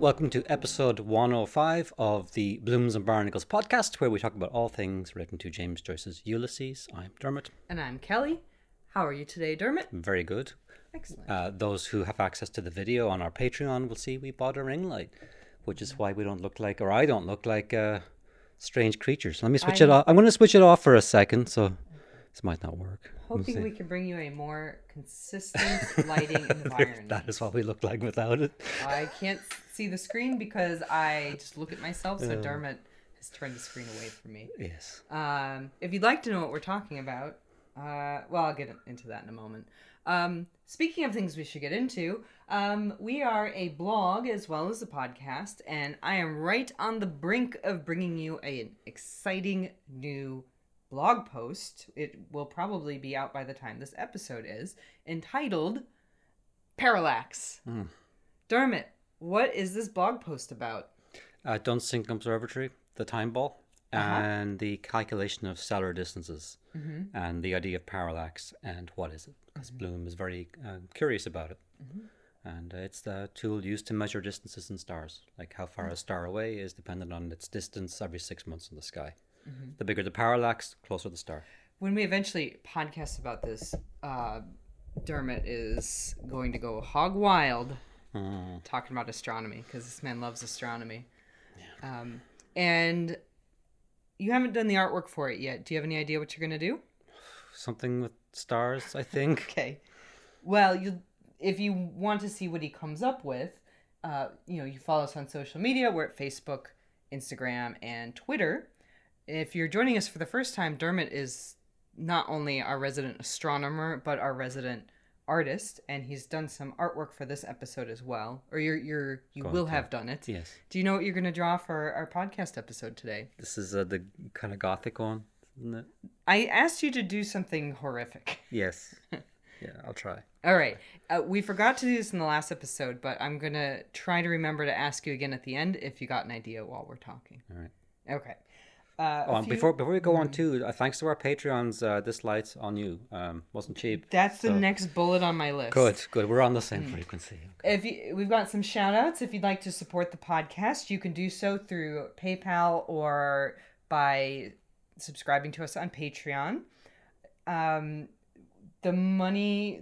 Welcome to episode 105 of the Blooms and Barnacles podcast, where we talk about all things relating to James Joyce's Ulysses. I'm Dermot. And I'm Kelly. How are you today, Dermot? Very good. Excellent. Uh, those who have access to the video on our Patreon will see we bought a ring light, which is why we don't look like, or I don't look like, uh, strange creatures. Let me switch it I'm- off. I'm going to switch it off for a second, so this might not work. We'll Hoping we can bring you a more consistent lighting environment. that is what we look like without it. I can't see the screen because I just look at myself, so Dermot has turned the screen away from me. Yes. Um, if you'd like to know what we're talking about, uh, well, I'll get into that in a moment. Um, speaking of things we should get into, um, we are a blog as well as a podcast, and I am right on the brink of bringing you a, an exciting new blog post. It will probably be out by the time this episode is, entitled Parallax. Mm. Dermot, what is this blog post about? uh, Dunsink Observatory, the time ball, Uh-huh. and the calculation of stellar distances, Mm-hmm. and the idea of parallax and what is it? Because Bloom is very uh, curious about it. Mm-hmm. And uh, it's the tool used to measure distances in stars. Like how far a star away is dependent on its distance every six months in the sky. Mm-hmm. The bigger the parallax, closer the star. when we eventually podcast about this, uh, Dermot is going to go hog wild Mm. talking about astronomy because this man loves astronomy. Um, and you haven't done the artwork for it yet. Do you have any idea what you're going to do? Something with stars, I think. Okay. Well, you if you want to see what he comes up with, uh, you know, you follow us on social media. We're at Facebook, Instagram, and Twitter. If you're joining us for the first time, Dermot is not only our resident astronomer, but our resident artist, and he's done some artwork for this episode as well. Or you're you're you Going will have done it. yes. Do you know what you're going to draw for our podcast episode today? This is uh, the kind of gothic one, isn't it? I asked you to do something horrific. Yes. yeah, I'll try. All right. Uh, we forgot to do this in the last episode, but I'm going to try to remember to ask you again at the end if you got an idea while we're talking. All right. Okay. Uh, Oh, few- before before we go on too, uh, thanks to our Patreons, uh, this light's on you. Um, wasn't cheap. That's the next bullet on my list. Good, good. We're on the same frequency. If you, we've got some shout outs, if you'd like to support the podcast, you can do so through PayPal or by subscribing to us on Patreon. Um, the money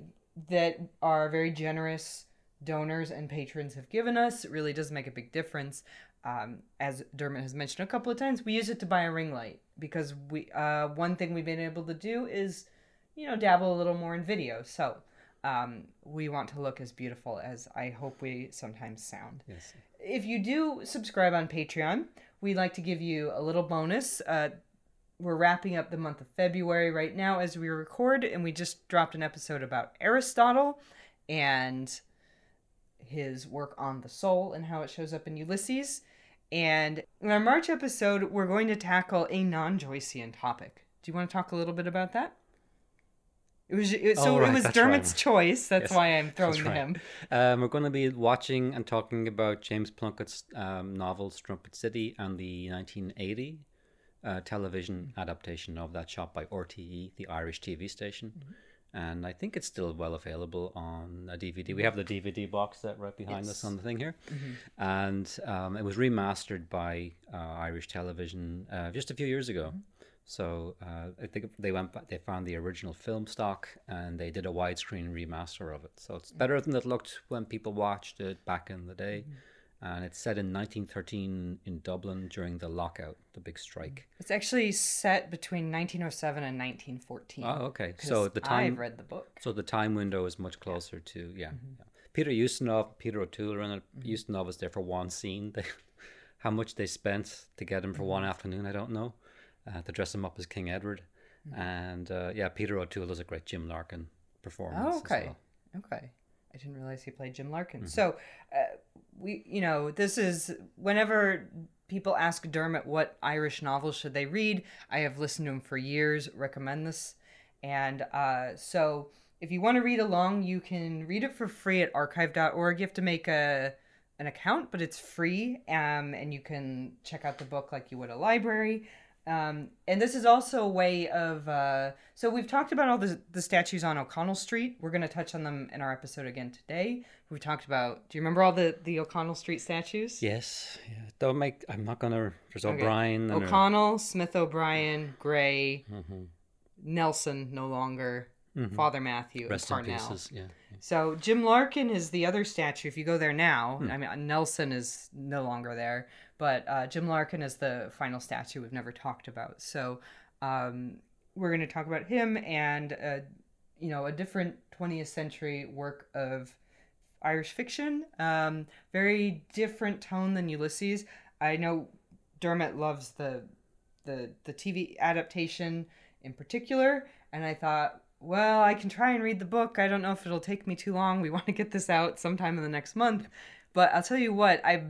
that our very generous donors and patrons have given us really does make a big difference. Um, as Dermot has mentioned a couple of times, we use it to buy a ring light because we uh, one thing we've been able to do is, you know, dabble a little more in video. So um, we want to look as beautiful as I hope we sometimes sound. Yes. If you do subscribe on Patreon, we'd like to give you a little bonus. Uh, we're wrapping up the month of February right now as we record, and we just dropped an episode about Aristotle and his work on the soul and how it shows up in Ulysses. And in our March episode, we're going to tackle a non Joycean topic. Do you want to talk a little bit about that? It was it, so Oh, right, it was Dermot's right. choice. That's Yes, why I'm throwing to right. him. Um, we're going to be watching and talking about James Plunkett's um, novel Strumpet City and the 1980 uh, television adaptation of that shot by RTE, the Irish TV station. Mm-hmm. And I think it's still well available on a DVD. We have the DVD box set right behind us on the thing here. Mm-hmm. And um, it was remastered by uh, Irish television uh, just a few years ago. Mm-hmm. So uh, I think they went back, they found the original film stock and they did a widescreen remaster of it. So it's better than it looked when people watched it back in the day. And it's set in 1913 in Dublin during the lockout, the big strike. It's actually set between 1907 and 1914. Oh, okay. So the time I've read the book. So the time window is much closer to yeah. Mm-hmm. yeah. Peter Ustinov, Peter O'Toole and it. Ustinov was there for one scene. They, how much they spent to get him for one Mm-hmm. afternoon, I don't know. Uh, to dress him up as King Edward, Mm-hmm. and uh, yeah, Peter O'Toole does a great Jim Larkin performance. Oh, okay. well. Okay. I didn't realize he played Jim Larkin. Mm-hmm. So, uh, we, you know, this is whenever people ask Dermot what Irish novels should they read, I have listened to him for years, recommend this. And uh, so, if you want to read along, you can read it for free at archive.org. You have to make a an account, but it's free, um, and you can check out the book like you would a library. Um, and this is also a way of. Uh, so we've talked about all the, the statues on O'Connell Street. We're going to touch on them in our episode again today. We talked about. Do you remember all the, the O'Connell Street statues? Yes. Yeah. Don't make. I'm not gonna. There's O'Brien. and O'Connell, Smith O'Brien, Gray, Nelson, no longer, Father Mathew, and Rest in Parnell. Yeah. So Jim Larkin is the other statue. If you go there now, I mean Nelson is no longer there, but uh, Jim Larkin is the final statue we've never talked about. So um, we're going to talk about him and uh, you know a different 20th century work of Irish fiction. Um, very different tone than Ulysses. I know Dermot loves the the the TV adaptation in particular, and I thought, well, I can try and read the book. I don't know if it'll take me too long. We want to get this out sometime in the next month, but I'll tell you what, I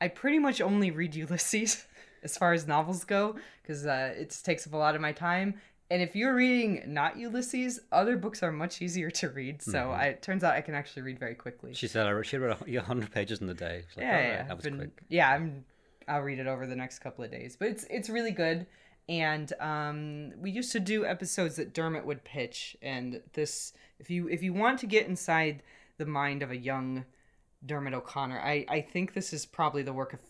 I pretty much only read Ulysses as far as novels go because uh, it takes up a lot of my time. And if you're reading not Ulysses, other books are much easier to read. So I, it turns out I can actually read very quickly. She said I wrote, she wrote a hundred pages in a day. Like, Yeah, right, yeah, that I've was been- quick. yeah. I'm. I'll read it over the next couple of days, but it's it's really good. And um, we used to do episodes that Dermot would pitch, and this if you if you want to get inside the mind of a young Dermot O'Connor, I I think this is probably the work of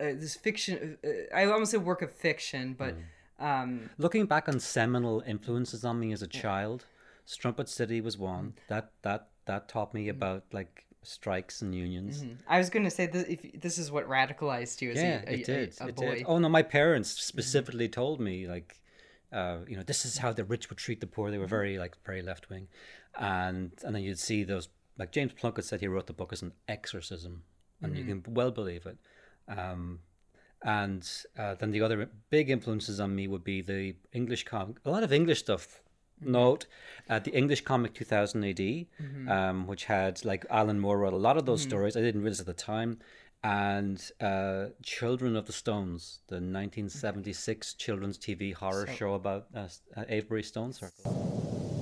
uh, this fiction. Uh, I almost say work of fiction, but um, Looking back on seminal influences on me as a child, Strumpet City was Mm. one. That that that taught me about like strikes and unions. I was going to say that if this is what radicalized you as Yeah, a, a, it did. a, a it boy. Mm-hmm. did. Oh no, my parents specifically told me like, uh, you know, this is how the rich would treat the poor. They Mm-hmm. were very like very left wing, and and then you'd see those like James Plunkett said he wrote the book as an exorcism, and you Mm-hmm. can well believe it. Um, and uh, then the other big influences on me would be the English comic, a lot of English stuff. Mm-hmm. Note uh, the English comic 2000 AD, um, which had like Alan Moore wrote a lot of Mm-hmm. those stories. I didn't realize at the time. And uh, Children of the Stones, the 1976 children's TV horror So- show about uh, Avebury Stone Circle.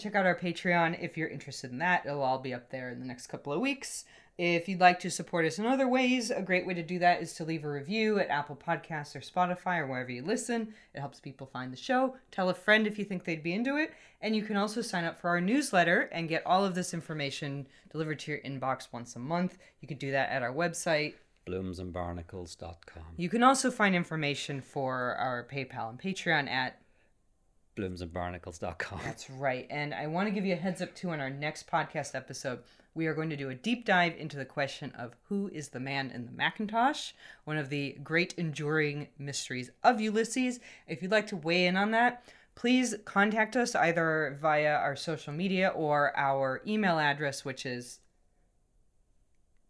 Check out our Patreon if you're interested in that. It'll all be up there in the next couple of weeks. If you'd like to support us in other ways, a great way to do that is to leave a review at Apple Podcasts or Spotify or wherever you listen. It helps people find the show. Tell a friend if you think they'd be into it. And you can also sign up for our newsletter and get all of this information delivered to your inbox once a month. You can do that at our website, Bloomsandbarnacles.com. you can also find information for our PayPal and Patreon at Bloomsandbarnacles.com. That's right. And I want to give you a heads up too on our next podcast episode. We are going to do a deep dive into the question of who is the man in the Macintosh, one of the great enduring mysteries of Ulysses. If you'd like to weigh in on that, please contact us either via our social media or our email address, which is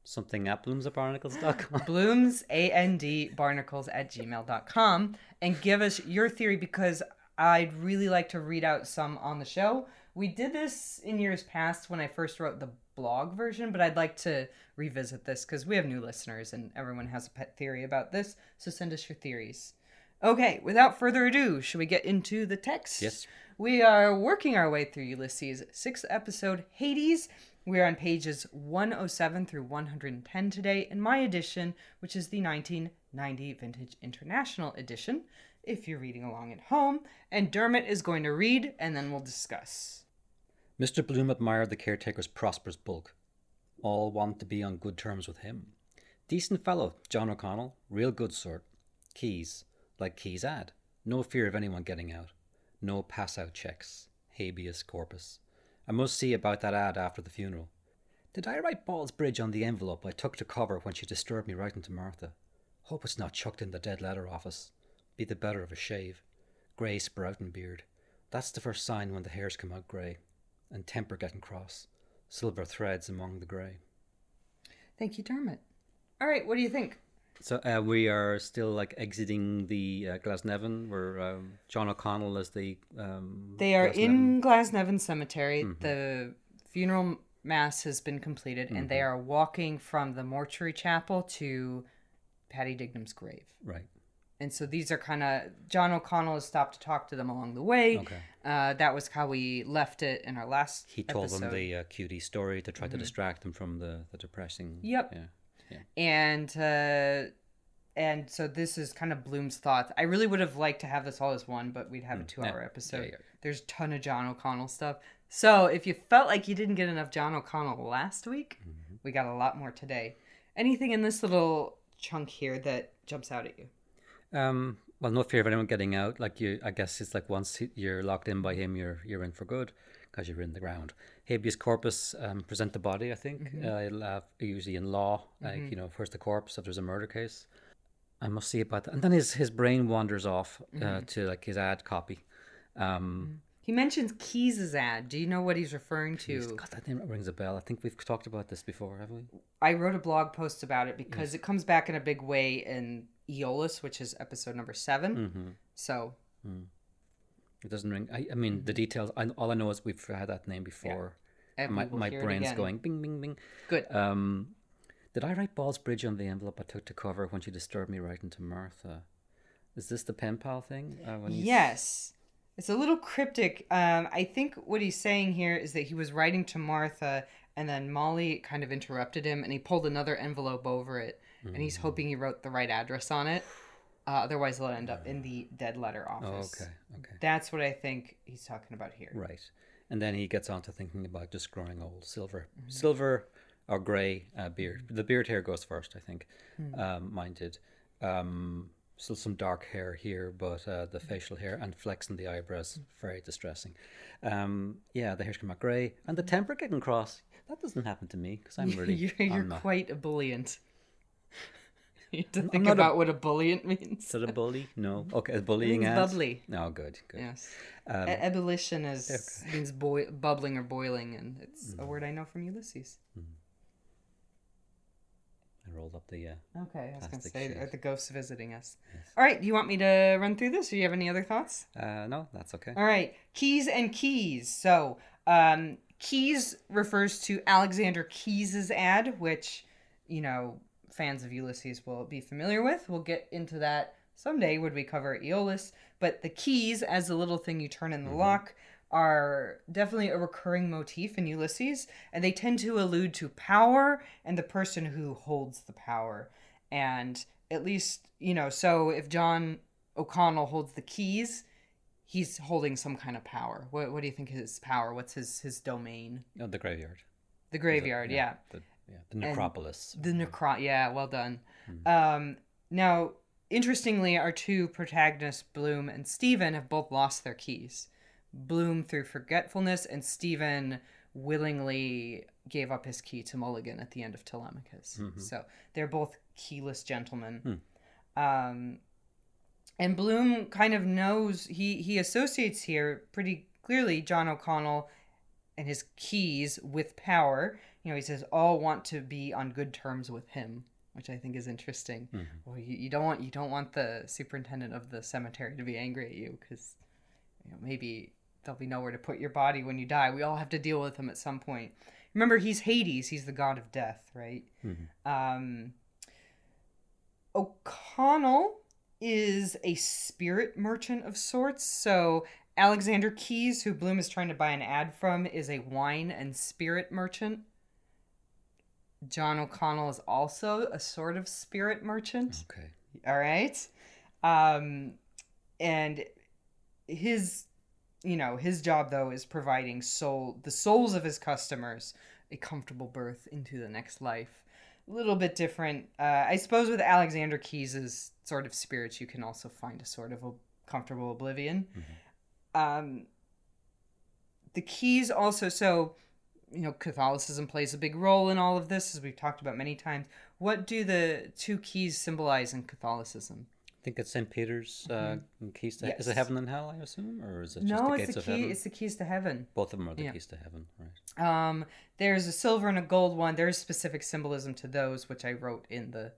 Something at bloomsandbarnacles.com. blooms and barnacles at gmail.com and give us your theory because i'd really like to read out some on the show. We did this in years past when i first wrote the blog version but i'd like to revisit this because we have new listeners and everyone has a pet theory about this so send us your theories. Okay without further ado should we get into the text? Yes. we are working our way through ulysses sixth episode hades. We're on pages 107 through 110 today in my edition, which is the 1990 Vintage International Edition, if you're reading along at home. And Dermot is going to read, and then we'll discuss. Mr. Bloom admired the caretaker's prosperous bulk. All want to be on good terms with him. Decent fellow, John O'Connell, real good sort. Keys, like Keyes ad. No fear of anyone getting out. No pass out checks. Habeas corpus. I must see about that ad after the funeral. Did I write Ball's Bridge on the envelope I took to cover when she disturbed me writing to Martha? Hope it's not chucked in the dead letter office. Be the better of a shave. Grey sprouting beard. That's the first sign when the hairs come out grey and temper getting cross, silver threads among the grey. Thank you, Dermot. All right, what do you think? So uh, we are still like exiting the uh, Glasnevin, where um, John O'Connell is the. Um, They are Glasnevin- in Glasnevin Cemetery. The funeral mass has been completed, and they are walking from the mortuary chapel to Paddy Dignam's grave. right, and so these are kind of John O'Connell has stopped to talk to them along the way. Okay. Uh, that was how we left it in our last. He told episode. Mm-hmm. them the uh, cutie story to try to distract them from the, the depressing. Yep. Yeah. and uh, and so this is kind of Bloom's thoughts. I really would have liked to have this all as one, but we'd have a two-hour yeah. episode. Yeah, yeah. There's a ton of John O'Connell stuff. So if you felt like you didn't get enough John O'Connell last week, Mm-hmm. we got a lot more today. Anything in this little chunk here that jumps out at you? Um, well, no fear of anyone getting out. Like you, I guess it's like once you're locked in by him, you're you're in for good because you're in the ground. Habeas corpus, um, present the body. I think Mm-hmm. uh, it'll have, usually in law, like you know, first the corpse if there's a murder case. I must see about that. And then his his brain wanders off Mm-hmm. uh, to like his ad copy. Um, He mentions Keyes's ad. Do you know what he's referring to? God, that name rings a bell. I think we've talked about this before, haven't we? I wrote a blog post about it because it comes back in a big way in Aeolus, which is episode number 7 Mm-hmm. So It doesn't ring. I, I mean, the details. I, all I know is we've had that name before. and my my brain's going bing, bing, bing. Good. Um, did I write Balls Bridge on the envelope I took to cover when she disturbed me writing to Martha? Is this the pen pal thing? Uh, when Yes. It's a little cryptic. Um, I think what he's saying here is that he was writing to Martha and then Molly kind of interrupted him and he pulled another envelope over it and he's Mm. hoping he wrote the right address on it. Uh, otherwise, it'll end up in the dead letter Oh, office. okay, okay, That's what I think he's talking about here. right. And then he gets on to thinking about just growing old silver, Mm-hmm. silver or grey uh, beard. The beard hair goes first, I think. Hmm. Um, mine did. Um, still some dark hair here, but uh, Hmm. the facial hair and flexing the eyebrows very distressing. Um, yeah, the hair's coming out grey and the temper getting cross. That doesn't happen to me because I'm really you're you're quite ebullient. you have to I'm think not a- about what ebullient means. Is it a bully? No. Okay, a bullying means ads? bubbly. No, good, good. Yes. Um, E- ebullition is means boi- bubbling or boiling, and it's Mm-hmm. a word I know from Ulysses. I rolled up the. Uh, Okay, I was gonna say sheet. are the ghosts visiting us. All right, do you want me to run through this, or do you have any other thoughts? uh, no, that's okay. All right, keys and keys. So, um, keys refers to Alexander Keyes's ad, which you know fans of Ulysses will be familiar with. We'll get into that someday when we cover Aeolus. But the keys, as the little thing you turn in the mm-hmm. lock, are definitely a recurring motif in Ulysses, and they tend to allude to power and the person who holds the power. And at least, you know, so if John O'Connell holds the keys, he's holding some kind of power. What, what do you think his power? What's his his domain? Oh, the graveyard. The graveyard, yeah. The, yeah, the necropolis. The necro. Yeah, well done. Um, now, interestingly, our two protagonists, Bloom and Stephen, have both lost their keys. Bloom through forgetfulness, and Stephen willingly gave up his key to Mulligan at the end of Telemachus. So they're both keyless gentlemen. Um, and Bloom kind of knows he he associates here pretty clearly John O'Connell and his keys with power. You know, he says all want to be on good terms with him, which I think is interesting. Well, you, you don't want you don't want the superintendent of the cemetery to be angry at you because you know maybe there'll be nowhere to put your body when you die. We all have to deal with him at some point. Remember, he's Hades. He's the god of death, right? Um, O'Connell is a spirit merchant of sorts. So Alexander Keyes, who Bloom is trying to buy an ad from, is a wine and spirit merchant. John O'Connell is also a sort of spirit merchant. Okay. All right. Um, and his, you know, his job though is providing soul, the souls of his customers a comfortable birth into the next life. A little bit different. Uh, I suppose with Alexander Keyes's sort of spirits, you can also find a sort of a comfortable oblivion. Um, the keys also, so, you know, Catholicism plays a big role in all of this, as we've talked about many times. What do the two keys symbolize in Catholicism? I think it's St. Peter's uh, keys to Is it heaven and hell? I assume, or is it just no, the gates the of key. heaven? It's the keys to heaven. Both of them are the Yeah. keys to heaven, right? Um, there's a silver and a gold one. There's specific symbolism to those, which I wrote in the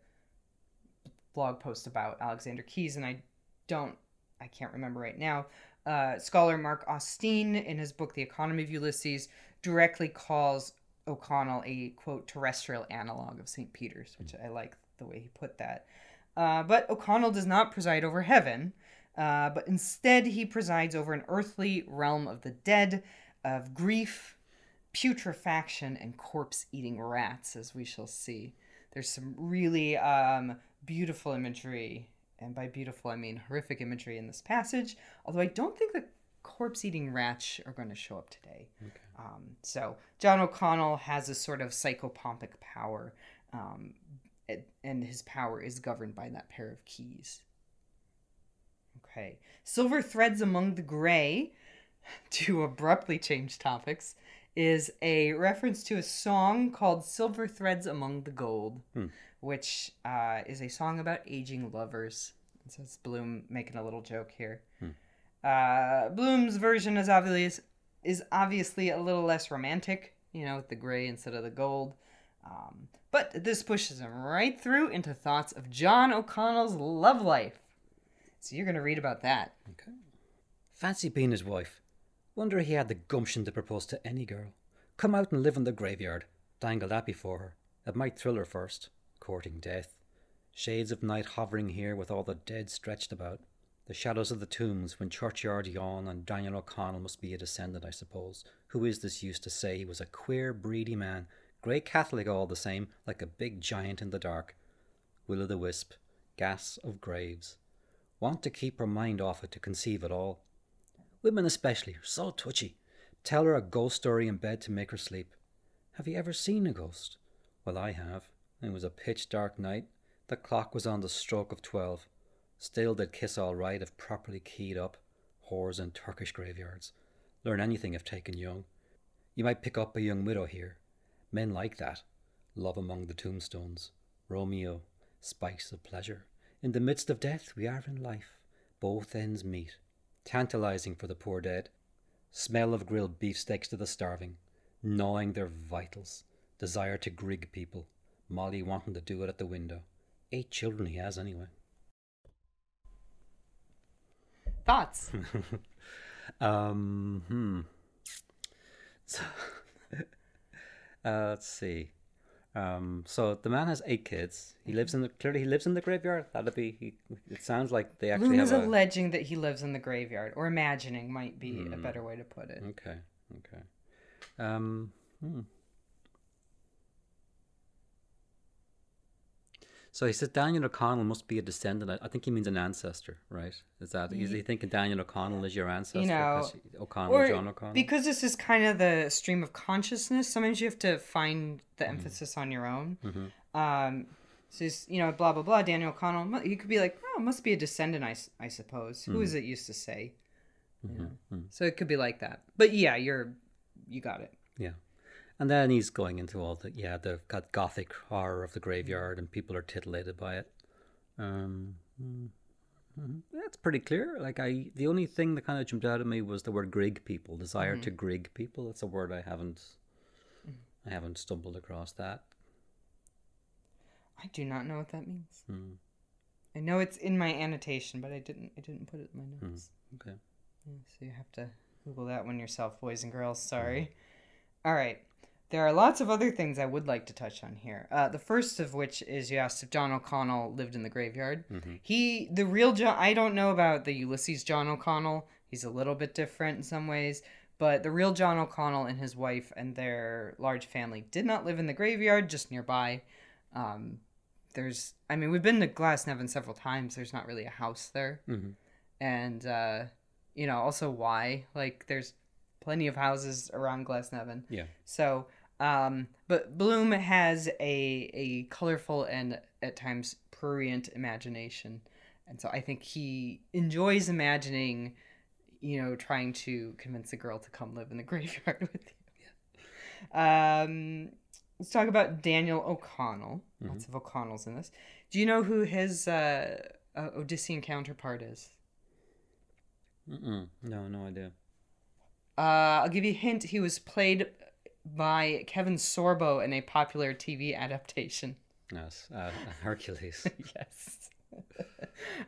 blog post about Alexander Keyes, and I don't, I can't remember right now. Uh, scholar Mark Osteen, in his book *The Economy of Ulysses*, directly calls O'Connell a quote terrestrial analog of St. Peter's, which I like the way he put that. Uh, but O'Connell does not preside over heaven, uh, but instead he presides over an earthly realm of the dead, of grief, putrefaction, and corpse eating rats, as we shall see. There's some really um, beautiful imagery, and by beautiful I mean horrific imagery in this passage, although I don't think the corpse eating rats are going to show up today. Um, so John O'Connell has a sort of psychopompic power, um, and his power is governed by that pair of keys. Okay. Silver Threads Among the Gray, to abruptly change topics, is a reference to a song called Silver Threads Among the Gold, which uh, is a song about aging lovers. So it's Bloom making a little joke here. Uh, Bloom's version is obviously is obviously a little less romantic, you know, with the gray instead of the gold. Um, but this pushes him right through into thoughts of John O'Connell's love life. So you're going to read about that. Okay. Fancy being his wife. Wonder he had the gumption to propose to any girl. Come out and live in the graveyard. Dangle that before her. It might thrill her first. Courting death. Shades of night hovering here with all the dead stretched about. The shadows of the tombs when churchyard yawn and Daniel O'Connell must be a descendant, I suppose. Who is this used to say he was a queer, breedy man, great Catholic all the same, like a big giant in the dark. Will o' the wisp, gas of graves. Want to keep her mind off it to conceive it all. Women especially are so touchy. Tell her a ghost story in bed to make her sleep. Have you ever seen a ghost? Well, I have. It was a pitch dark night. The clock was on the stroke of twelve. Still, they'd kiss all right if properly keyed up. Whores in Turkish graveyards. Learn anything if taken young. You might pick up a young widow here. Men like that. Love among the tombstones. Romeo. Spice of pleasure. In the midst of death, we are in life. Both ends meet. Tantalizing for the poor dead. Smell of grilled beefsteaks to the starving. Gnawing their vitals. Desire to grig people. Molly wanting to do it at the window. Eight children he has, anyway. Thoughts? Um, hmm. So, uh, let's see. Um, so the man has eight kids. He lives in the clearly he lives in the graveyard. That'd be. He, it sounds like they actually have is a. alleging that he lives in the graveyard, or imagining might be a Hmm. better way to put it. Okay. Okay. Um. Hmm. So he says Daniel O'Connell must be a descendant. I, think he means an ancestor, right? Is that is he thinking Daniel O'Connell is your ancestor? know, 'Cause O'Connell, Or John O'Connell. because this is kind of the stream of consciousness. Sometimes you have to find the Mm-hmm. emphasis on your own. Um, so you know, blah blah blah. Daniel O'Connell. You could be like, oh, must be a descendant, I, I suppose. Who Mm-hmm. is it used to say? You know? So it could be like that. But yeah, you're, you got it. Yeah. And then he's going into all the yeah, the got gothic horror of the graveyard and people are titillated by it. Um mm, mhm. that's pretty clear. Like I the only thing that kind of jumped out at me was the word grig people, desire to grig people. That's a word I haven't I haven't stumbled across that. I do not know what that means. Hmm. I know it's in my annotation, but I didn't. I didn't put it in my notes. Okay. Yeah, so you have to Google that one yourself, boys and girls. Sorry. All right. There are lots of other things I would like to touch on here. Uh, the first of which is you asked if John O'Connell lived in the graveyard. He, the real John, I don't know about the Ulysses John O'Connell. He's a little bit different in some ways, but the real John O'Connell and his wife and their large family did not live in the graveyard, just nearby. Um, there's, I mean, we've been to Glasnevin several times. There's not really a house there Mhm. and uh, you know also why like there's plenty of houses around Glasnevin. Yeah. So, um, but Bloom has a a colorful and at times prurient imagination, and so I think he enjoys imagining, you know, trying to convince a girl to come live in the graveyard with you. Um, let's talk about Daniel O'Connell. Lots of O'Connells in this. Do you know who his uh, uh, Odyssean counterpart is? Mm-mm. No, no idea. Uh, I'll give you a hint. He was played by Kevin Sorbo in a popular TV adaptation. Yes, uh, Hercules. yes.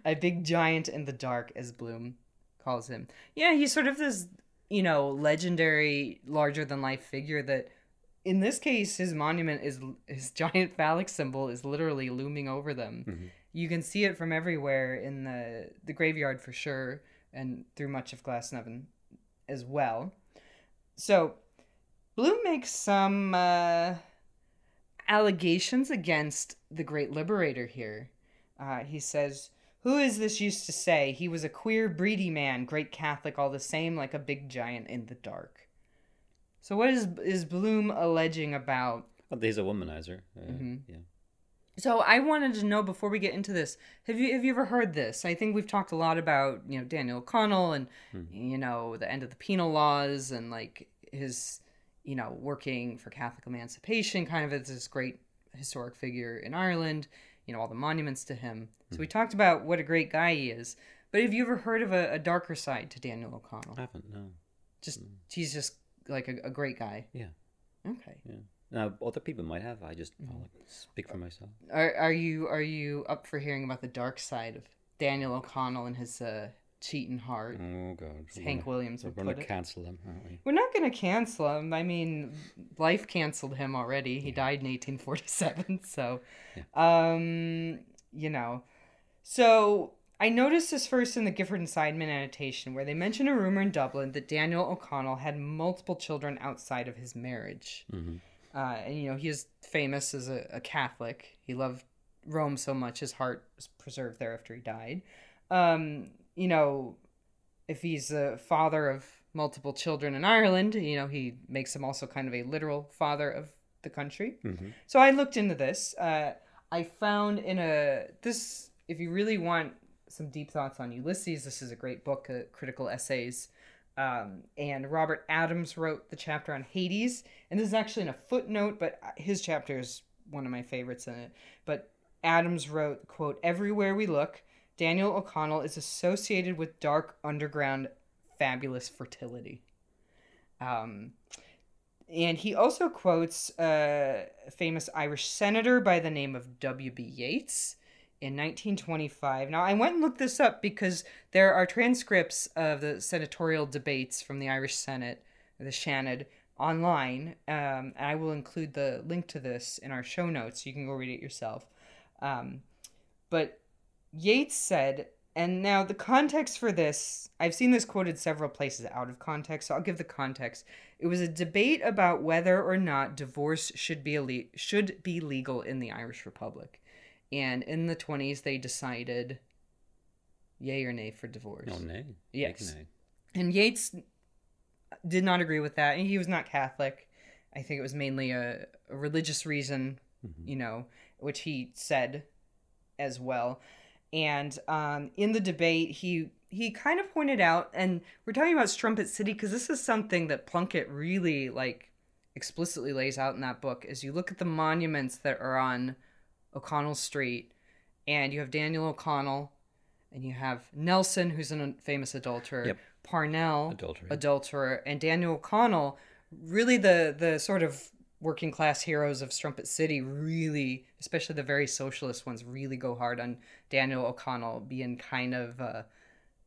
a big giant in the dark, as Bloom calls him. Yeah, he's sort of this, you know, legendary, larger than life figure that. In this case, his monument is his giant phallic symbol is literally looming over them. you can see it from everywhere in the the graveyard for sure, and through much of Glasnevin as well. So, Bloom makes some uh, allegations against the Great Liberator here. Uh, he says, "Who is this used to say he was a queer, breedy man, great Catholic, all the same, like a big giant in the dark." So, what is is Bloom alleging about Well, he's a womanizer. Uh, Mhm. Yeah. So I wanted to know before we get into this, have you have you ever heard this? I think we've talked a lot about you know Daniel O'Connell and you know the end of the penal laws and like his you know working for Catholic emancipation, kind of as this great historic figure in Ireland. You know all the monuments to him. So we talked about what a great guy he is. But have you ever heard of a, a darker side to Daniel O'Connell? I haven't. No. Just he's just like a, a great guy. Yeah. Okay. Yeah. Now other people might have. I just Mm-hmm. I'll speak for myself. Are are you are you up for hearing about the dark side of Daniel O'Connell and his uh, cheating heart? Oh God. As Hank Williams We're would going to it. cancel him, aren't we? We're not going to cancel him. I mean, life canceled him already. He died in 1847. So, um, you know. So, I noticed this first in the Gifford and Seidman annotation where they mention a rumor in Dublin that Daniel O'Connell had multiple children outside of his marriage. Mhm. Uh, and, you know, he is famous as a, a Catholic. He loved Rome so much, his heart was preserved there after he died. Um, you know, if he's a father of multiple children in Ireland, you know, he makes him also kind of a literal father of the country. Mhm. So I looked into this. Uh, I found in a this if you really want some deep thoughts on Ulysses, this is a great book, uh, critical essays. Um, and Robert Adams wrote the chapter on Hades, and this is actually in a footnote, but his chapter is one of my favorites in it. But Adams wrote, "quote Everywhere we look, Daniel O'Connell is associated with dark underground fabulous fertility." Um, and he also quotes a famous Irish senator by the name of W.B. Yeats in 1925. Now, I went and looked this up because there are transcripts of the senatorial debates from the Irish Senate, the Seanad, online. Um, and I will include the link to this in our show notes. You can go read it yourself. Um, but Yeats said, and now the context for this, I've seen this quoted several places out of context, so I'll give the context. It was a debate about whether or not divorce should be should be legal in the Irish Republic. And in the 20s they decided yay or nay for divorce. No, nay. Yes. Nay. And Yeats did not agree with that. And he was not Catholic. I think it was mainly a, a religious reason, Mhm. you know, which he said as well. And um, in the debate, he he kind of pointed out, and we're talking about Strumpet City because this is something that Plunkett really like explicitly lays out in that book. Is you look at the monuments that are on O'Connell Street, and you have Daniel O'Connell, and you have Nelson, who's a famous adulterer, Yep. Parnell, Adultery. adulterer, and Daniel O'Connell, really the the sort of working class heroes of Strumpet City, really, especially the very socialist ones, really go hard on Daniel O'Connell being kind of, uh,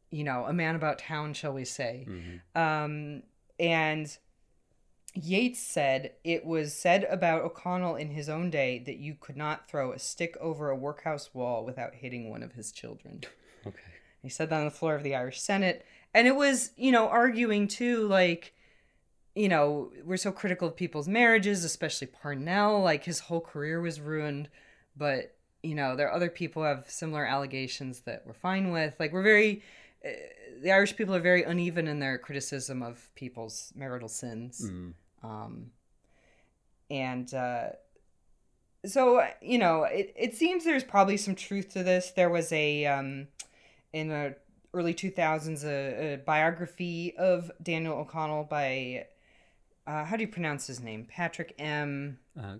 you know, a man about town, shall we say. Mhm. Um, and Yeats said it was said about O'Connell in his own day that you could not throw a stick over a workhouse wall without hitting one of his children. Okay. He said that on the floor of the Irish Senate. And it was, you know, arguing too, like, you know, we're so critical of people's marriages, especially Parnell. Like, his whole career was ruined. But, you know, there are other people who have similar allegations that we're fine with. Like, we're very, uh, the Irish people are very uneven in their criticism of people's marital sins. Mm. Um, and uh, so, you know, it, it seems there's probably some truth to this. There was a, um, in the early 2000s, a, a biography of Daniel O'Connell by, uh, how do you pronounce his name? Patrick M. Uh,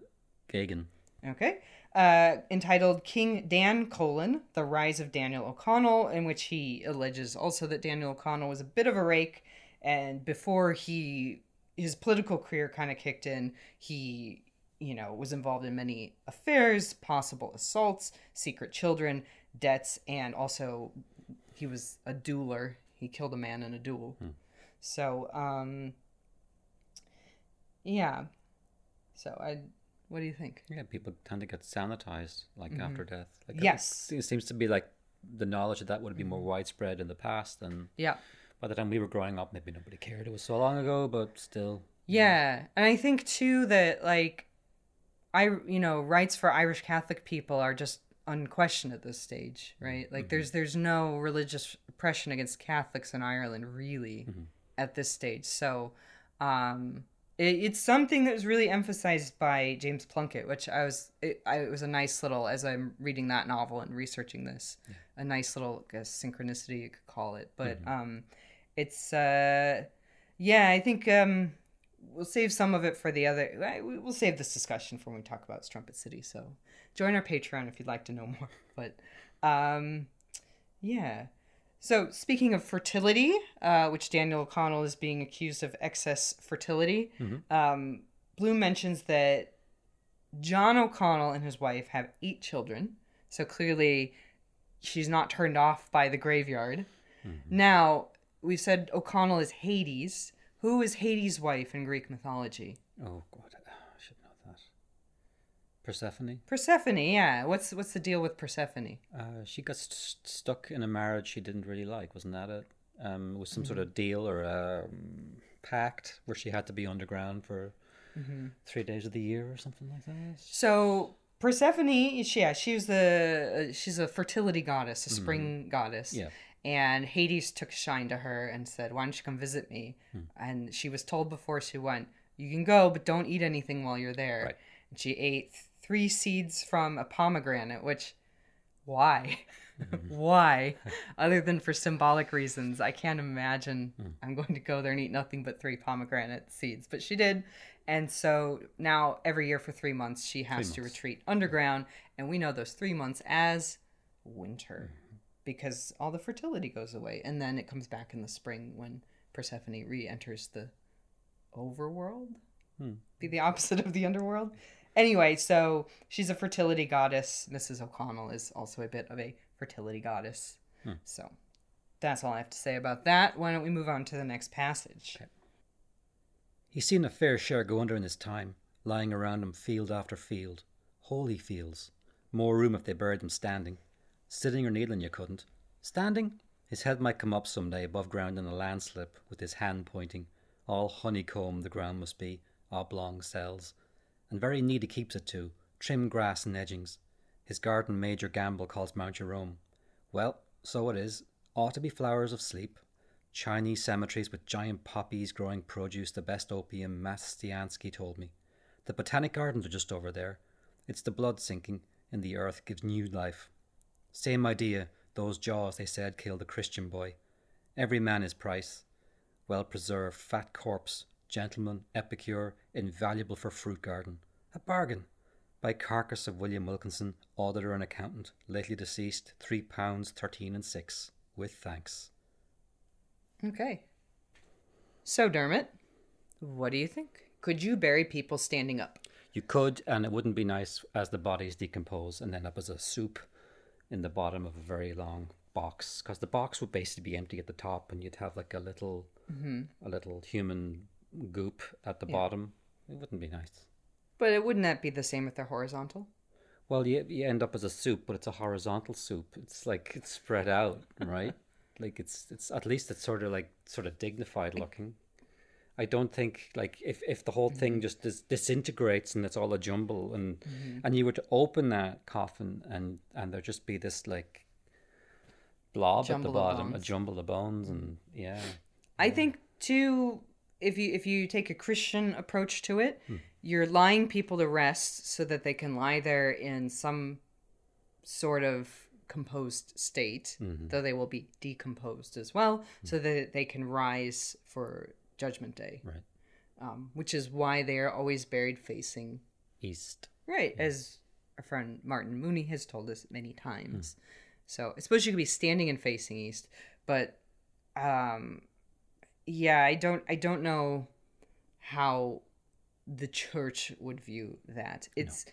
Geoghegan. Okay. Uh, entitled King Dan Colon, The Rise of Daniel O'Connell, in which he alleges also that Daniel O'Connell was a bit of a rake. And before he his political career kind of kicked in, he, you know, was involved in many affairs, possible assaults, secret children, debts, and also he was a dueler. He killed a man in a duel. So, um, yeah. So I What do you think? Yeah, people tend to get sanitized like after death. Like Mm-hmm. Yes. it seems to be like the knowledge of that would be more widespread in the past, and Yeah. by the time we were growing up, maybe nobody cared. It was so long ago, but still, Yeah, and I think too that like I you know, rights for Irish Catholic people are just unquestioned at this stage, right? Like there's there's no religious oppression against Catholics in Ireland really at this stage. So um it's something that was really emphasized by James Plunkett, which I was it, I, it was a nice little as I'm reading that novel and researching this, a nice little I guess synchronicity you could call it. But um it's uh yeah, I think um we'll save some of it for the other. We- We'll save this discussion for when we talk about Strumpet City. So join our Patreon if you'd like to know more. But um, yeah. So speaking of fertility, uh, which Daniel O'Connell is being accused of excess fertility, um, Bloom mentions that John O'Connell and his wife have eight children. So clearly, she's not turned off by the graveyard. Now, we've said O'Connell is Hades. Who is Hades' wife in Greek mythology? oh god, I should know that. Persephone. Persephone, yeah. What's what's the deal with Persephone? Uh, she got st- stuck in a marriage she didn't really like, wasn't that it? Um, it was some sort of deal or um, pact where she had to be underground for three days of the year or something like that. So Persephone, she, yeah, she was the uh, she's a fertility goddess, a spring goddess. Yeah. And Hades took a shine to her and said, "Why don't you come visit me?" And she was told before she went, "You can go, but don't eat anything while you're there." Right. And she ate three seeds from a pomegranate, which why? Mm-hmm. why? Other than for symbolic reasons, I can't imagine hmm. I'm going to go there and eat nothing but three pomegranate seeds. But she did. And so now every year for three months, she has to months. retreat underground. And we know those three months as winter mm-hmm. because all the fertility goes away. And then it comes back in the spring when Persephone re enters the overworld. Hmm. Be the opposite of the underworld. Anyway, so she's a fertility goddess. Mrs. O'Connell is also a bit of a fertility goddess. Hmm. So that's all I have to say about that. Why don't we move on to the next passage? He's seen a fair share go under in his time, lying around him field after field. Holy fields. More room if they buried them standing. Sitting or kneeling you couldn't. Standing? His head might come up some day above ground in a landslip, with his hand pointing. All honeycomb the ground must be, oblong cells. And very neat he keeps it too, trim grass and edgings. His garden Major Gamble calls Mount Jerome. Well, so it is. Ought to be flowers of sleep. Chinese cemeteries with giant poppies growing produce the best opium, Mastiansky told me. The botanic gardens are just over there. It's the blood sinking in the earth gives new life. Same idea, those jaws, they said, killed the Christian boy. Every man his price. Well preserved, fat corpse, gentleman, epicure, invaluable for fruit garden. A bargain. By carcass of William Wilkinson, auditor and accountant, lately deceased, three pounds thirteen and six, with thanks. Okay. So, Dermot, what do you think? Could you bury people standing up? You could, and it wouldn't be nice as the bodies decompose and end up as a soup in the bottom of a very long box, because the box would basically be empty at the top, and you'd have like a little, mm-hmm. a little human goop at the bottom. It wouldn't be nice. But it wouldn't that be the same if they're horizontal? Well, you you end up as a soup, but it's a horizontal soup. It's like it's spread out, right? like it's it's at least it's sort of like sort of dignified looking. I don't think like if, if the whole thing mm-hmm. just dis- disintegrates and it's all a jumble and mm-hmm. and you were to open that coffin and and there just be this like blob Jumble at the bottom, a jumble of bones and yeah. I think too if you if you take a Christian approach to it, Hmm. you're lying people to rest so that they can lie there in some sort of composed state, Mm-hmm. though they will be decomposed as well, so that they can rise for Judgment Day. Right. Um, which is why they are always buried facing East. right, as our friend Martin Mooney has told us many times. So I suppose you could be standing and facing east, but um, yeah, I don't, I don't know how the church would view that. It's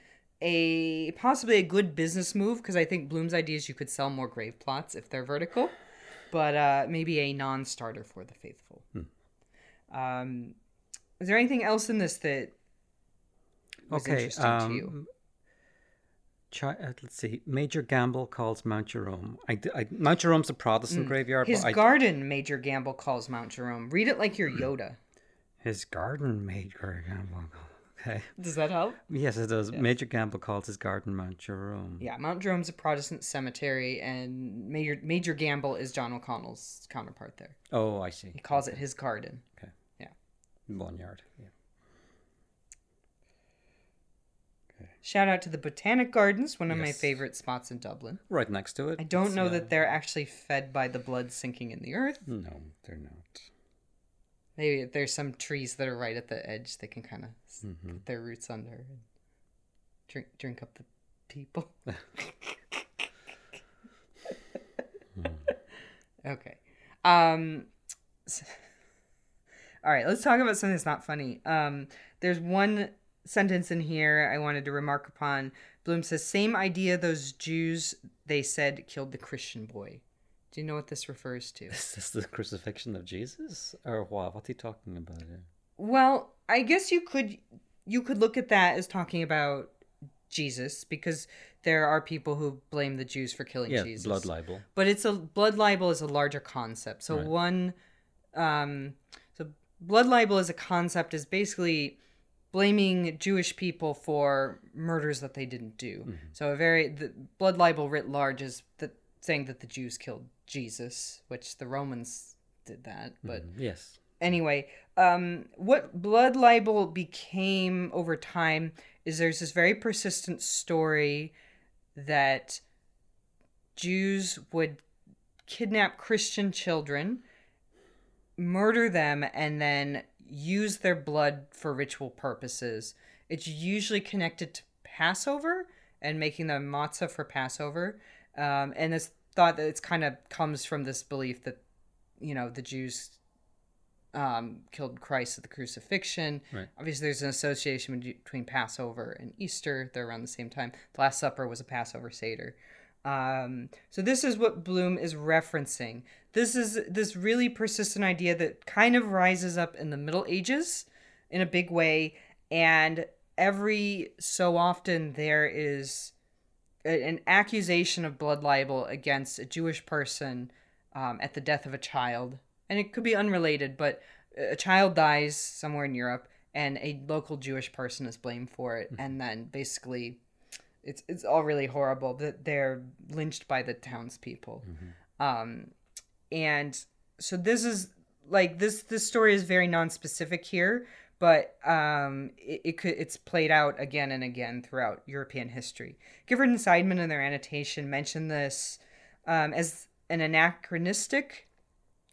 a possibly a good business move because I think Bloom's idea is you could sell more grave plots if they're vertical, but uh, maybe a non-starter for the faithful. Um, is there anything else in this that was Okay, interesting to you. Chi- uh, let's see. Major Gamble calls Mount Jerome. I, I- Mount Jerome's a Protestant graveyard, Mm. His but I, garden, Major Gamble calls Mount Jerome. Read it like you're Yoda. his garden Major Gamble. Okay. Does that help? Yes, it does. Major Gamble calls his garden Mount Jerome. Yeah, Mount Jerome's a Protestant cemetery, and Major Major Gamble is John O'Connell's counterpart there. Oh, I see. He calls it his garden. Okay. Yeah. Boneyard. Yeah. Shout out to the Botanic Gardens, one of my favorite spots in Dublin. Right next to it. I don't It's, know uh, that they're actually fed by the blood sinking in the earth. No, they're not. Maybe there's some trees that are right at the edge they can kind of Mm-hmm. put their roots under and drink drink up the people. okay. Um s- All right, let's talk about something that's not funny. Um there's one sentence in here I wanted to remark upon. Bloom says same idea those Jews they said killed the Christian boy. Do you know what this refers to? Is this the crucifixion of Jesus, or what? What's he talking about here? Well, I guess you could you could look at that as talking about Jesus because there are people who blame the Jews for killing Yeah, Jesus. blood libel. But it's a blood libel is a larger concept. So Right. one um so blood libel as a concept is basically blaming Jewish people for murders that they didn't do. Mm-hmm. So a very the blood libel writ large is the saying that the Jews killed Jesus, which the Romans did that, but Mm, yes. anyway, um, what blood libel became over time is there's this very persistent story that Jews would kidnap Christian children, murder them, and then use their blood for ritual purposes. It's usually connected to Passover and making the matzah for Passover. Um, and it's thought that it's kind of comes from this belief that, you know, the Jews um, killed Christ at the crucifixion. Right. Obviously, there's an association between Passover and Easter. They're around the same time. The Last Supper was a Passover Seder. Um, so this is what Bloom is referencing. This is this really persistent idea that kind of rises up in the Middle Ages in a big way, and every so often there is a- an accusation of blood libel against a Jewish person um, at the death of a child, and it could be unrelated, but a child dies somewhere in Europe, and a local Jewish person is blamed for it, and then basically, it's it's all really horrible that they're lynched by the townspeople, um, and so this is like this this story is very non-specific here but um, it, it could it's played out again and again throughout European history. Gifford and Seidman in their annotation mention this um, as an anachronistic,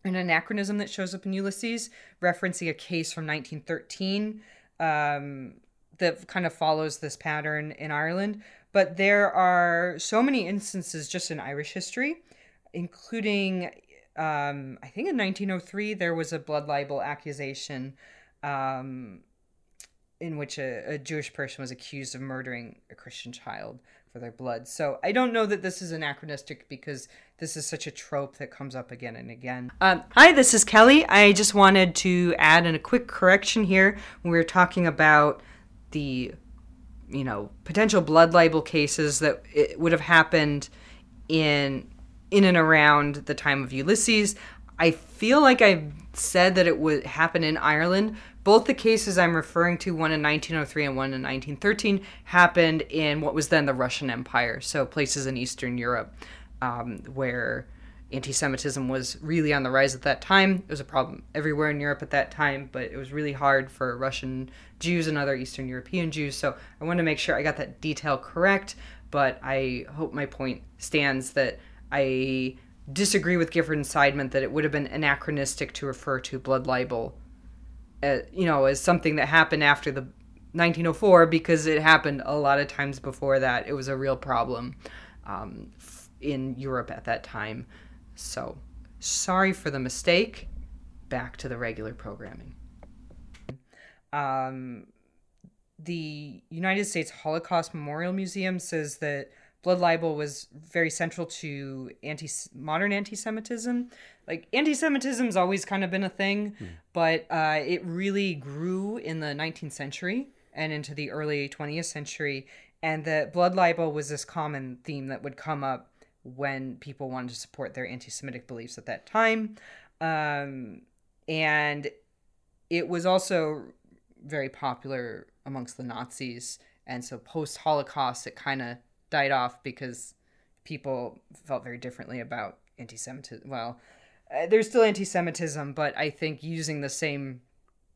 an anachronism that shows up in Ulysses, referencing a case from 1913 um, that kind of follows this pattern in Ireland. But there are so many instances just in Irish history, including um, I think in 1903 there was a blood libel accusation um, in which a, a Jewish person was accused of murdering a Christian child for their blood. So I don't know that this is anachronistic because this is such a trope that comes up again and again. Um, hi, this is Kelly. I just wanted to add in a quick correction here. We were talking about the, you know, potential blood libel cases that it would have happened in in and around the time of Ulysses. I feel like I said that it would happen in Ireland. Both the cases I'm referring to, one in 1903 and one in 1913, happened in what was then the Russian Empire, so places in Eastern Europe um, where anti Semitism was really on the rise at that time. It was a problem everywhere in Europe at that time, but it was really hard for Russian Jews and other Eastern European Jews. So I want to make sure I got that detail correct, but I hope my point stands that I disagree with Gifford and Seidman that it would have been anachronistic to refer to blood libel, uh, you know, as something that happened after the 1904 because it happened a lot of times before that. It was a real problem um, in Europe at that time. So, sorry for the mistake. Back to the regular programming. Um, the United States Holocaust Memorial Museum says that blood libel was very central to anti modern anti-Semitism. Like anti-Semitism's always kind of been a thing, but uh, it really grew in the 19th century and into the early 20th century. And the blood libel was this common theme that would come up when people wanted to support their anti Semitic beliefs at that time. Um, and it was also very popular amongst the Nazis. And so post Holocaust, it kind of died off because people felt very differently about anti Semitism. Well, uh, there's still anti Semitism, but I think using the same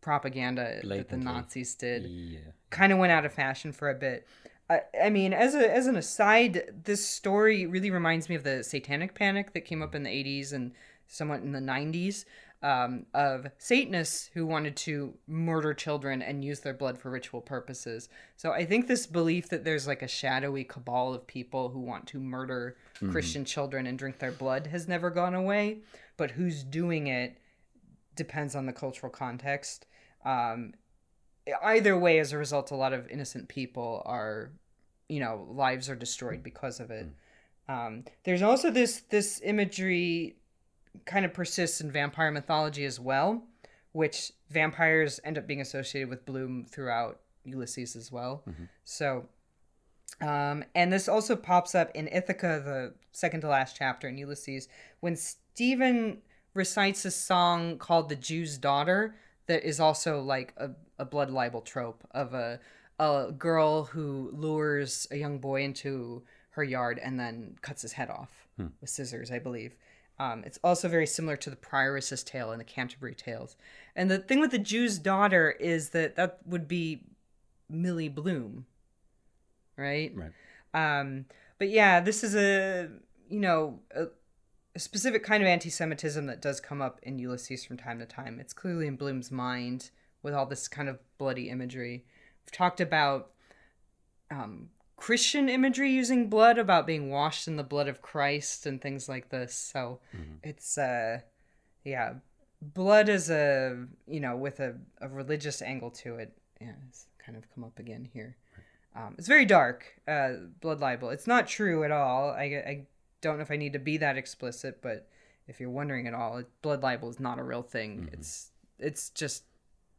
propaganda that the Nazis did Yeah. kind of went out of fashion for a bit. I, I mean, as a as an aside, this story really reminds me of the Satanic Panic that came up in the '80s and somewhat in the '90s um, of Satanists who wanted to murder children and use their blood for ritual purposes. So I think this belief that there's like a shadowy cabal of people who want to murder Christian children and drink their blood has never gone away. But who's doing it depends on the cultural context. Um, either way, as a result, a lot of innocent people are, you know, lives are destroyed because of it. Um, there's also this this imagery kind of persists in vampire mythology as well, which vampires end up being associated with Bloom throughout Ulysses as well. So, um, and this also pops up in Ithaca, the second to last chapter in Ulysses, when Stephen recites a song called "The Jew's Daughter" that is also like a, a blood libel trope of a a girl who lures a young boy into her yard and then cuts his head off with scissors, I believe. Um, it's also very similar to the Prioress's tale in the Canterbury Tales. And the thing with the Jew's daughter is that that would be Milly Bloom, right? Right. Um, but yeah, this is a you know a, a specific kind of anti-Semitism that does come up in Ulysses from time to time. It's clearly in Bloom's mind with all this kind of bloody imagery. We've talked about um, Christian imagery using blood, about being washed in the blood of Christ and things like this. So it's uh, yeah, blood is a you know with a, a religious angle to it. Yeah, it's kind of come up again here. Um, it's very dark, uh, blood libel. It's not true at all. I, I don't know if I need to be that explicit, but if you're wondering at all, blood libel is not a real thing. It's it's just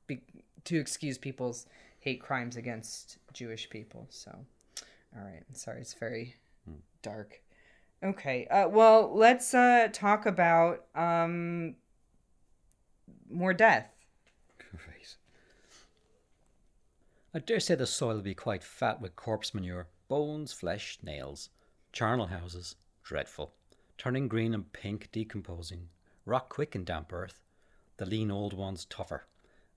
be, to excuse people's hate crimes against Jewish people. So, all right. Sorry, it's very dark. Okay. Uh, well, let's uh, talk about um, more death. Great. I dare say the soil will be quite fat with corpse manure, bones, flesh, nails, charnel houses, dreadful, turning green and pink, decomposing, rock quick in damp earth, the lean old ones tougher,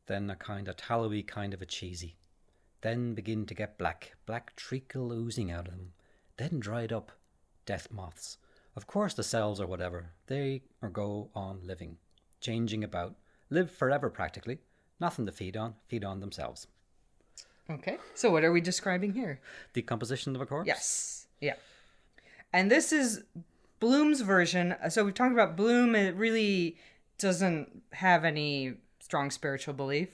then a kind of tallowy kind of a cheesy, then begin to get black, black treacle oozing out of them, then dried up, death moths. Of course, the cells or whatever, they or go on living, changing about, live forever practically, nothing to feed on, feed on themselves. Okay. So, what are we describing here? Decomposition of a corpse? Yes. Yeah. And this is Bloom's version. So we've talked about Bloom. It really doesn't have any strong spiritual belief.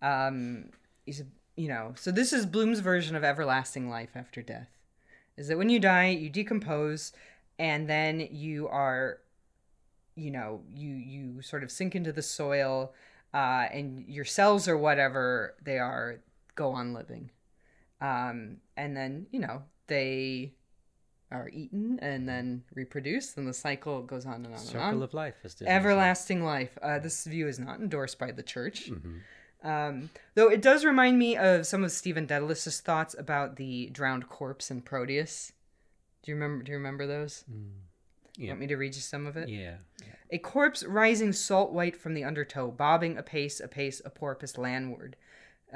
Um, he's a, you know, so this is Bloom's version of everlasting life after death. Is that when you die, you decompose, and then you are, you know, you you sort of sink into the soil, uh, and your cells or whatever they are go on living um, and then you know they are eaten and then reproduce, and the cycle goes on and on and Circle on. of life. Everlasting life. Uh, this view is not endorsed by the church. Mhm. um, though it does remind me of some of Stephen Dedalus's thoughts about the drowned corpse in Proteus. Do you remember? Do you remember those? Yeah. Want me to read you some of it? Yeah. A corpse rising salt white from the undertow, bobbing apace, apace, a porpoise landward.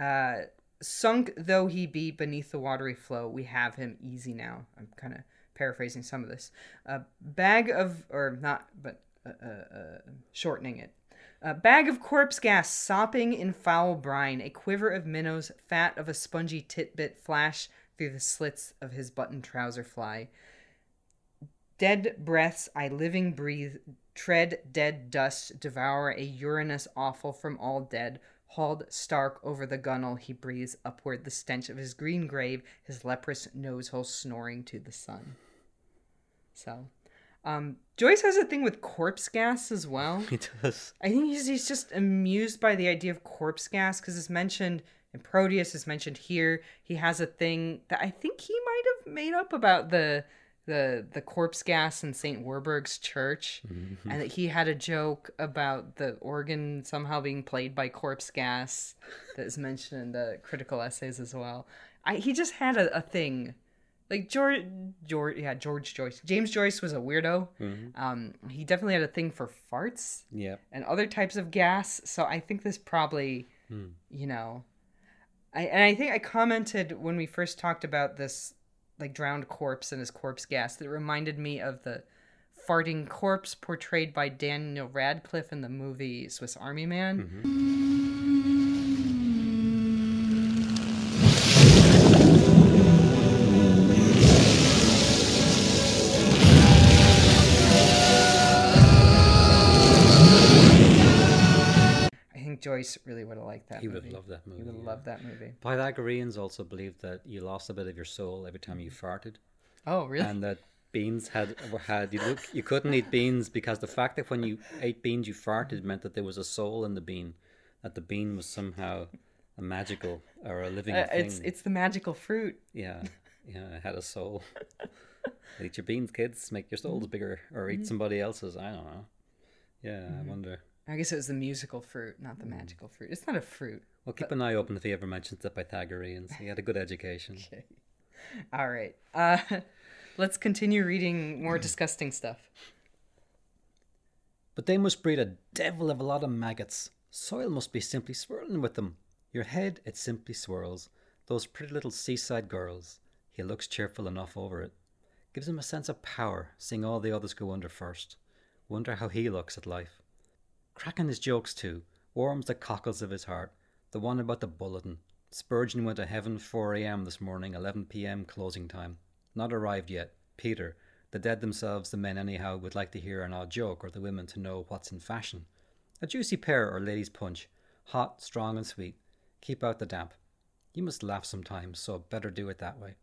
Uh, sunk though he be beneath the watery flow, we have him easy now. I'm kind of paraphrasing some of this. A bag of, or not, but uh, uh, uh, shortening it. A bag of corpse gas sopping in foul brine, a quiver of minnows, fat of a spongy titbit flash through the slits of his button trouser fly. Dead breaths I living breathe, tread dead dust, devour a urinous offal from all dead. Hauled stark over the gunwale, he breathes upward the stench of his green grave, his leprous nose hole snoring to the sun. So, um, Joyce has a thing with corpse gas as well. He does. I think he's, he's just amused by the idea of corpse gas because it's mentioned And Proteus is mentioned here. He has a thing that I think he might have made up about the the the corpse gas in St. Werburgh's church, Mm-hmm. and that he had a joke about the organ somehow being played by corpse gas that is mentioned in the critical essays as well. I, he just had a, a thing. Like George, George, yeah, George Joyce. James Joyce was a weirdo. Mm-hmm. Um, he definitely had a thing for farts Yeah. and other types of gas. So I think this probably, you know, I and I think I commented when we first talked about this, like drowned corpse and his corpse gas, that reminded me of the farting corpse portrayed by Daniel Radcliffe in the movie Swiss Army Man. I Joyce really would have liked that. Movie. He would have loved that movie. He would have yeah. loved that movie. Pythagoreans also believed that you lost a bit of your soul every time you farted, Oh, really? and that beans had had you look you couldn't eat beans because the fact that when you ate beans you farted meant that there was a soul in the bean, that the bean was somehow a magical or a living Uh, thing. it's it's the magical fruit. Yeah, yeah, it had a soul. eat your beans, kids. Make your Mm-hmm. souls bigger, or eat somebody else's. I don't know. Yeah, Mm-hmm. I wonder. I guess it was the musical fruit, not the magical fruit. It's not a fruit. Well, keep an eye open if he ever mentions the Pythagoreans. He had a good education. okay. All right. Uh, let's continue reading more disgusting stuff. But they must breed a devil of a lot of maggots. Soil must be simply swirling with them. Your head, it simply swirls. Those pretty little seaside girls. He looks cheerful enough over it. Gives him a sense of power, seeing all the others go under first. Wonder how he looks at life. Cracking his jokes too, warms the cockles of his heart. The one about the bulletin. Spurgeon went to heaven 4 a.m. this morning, 11 p.m. closing time. Not arrived yet. Peter. The dead themselves, the men anyhow, would like to hear an odd joke, or the women to know what's in fashion. A juicy pear or ladies' punch. Hot, strong, and sweet. Keep out the damp. You must laugh sometimes, so better do it that way.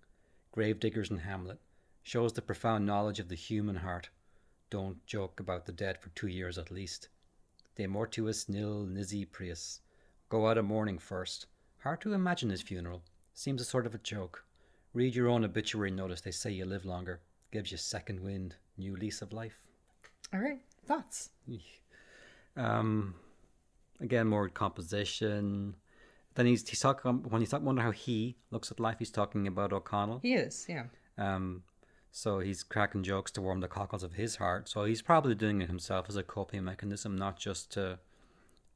Gravediggers in Hamlet. Shows the profound knowledge of the human heart. Don't joke about the dead for two years at least. De mortuis nil nisi prius. Go out a mourning first. Hard to imagine his funeral. Seems a sort of a joke. Read your own obituary notice. They say you live longer. Gives you second wind, new lease of life. All right. Thoughts? Um, again, more composition. Then he's he's talking when he's talking. Wonder how he looks at life. He's talking about O'Connell. He is, yeah. Um, so he's cracking jokes to warm the cockles of his heart. So he's probably doing it himself as a coping mechanism, not just to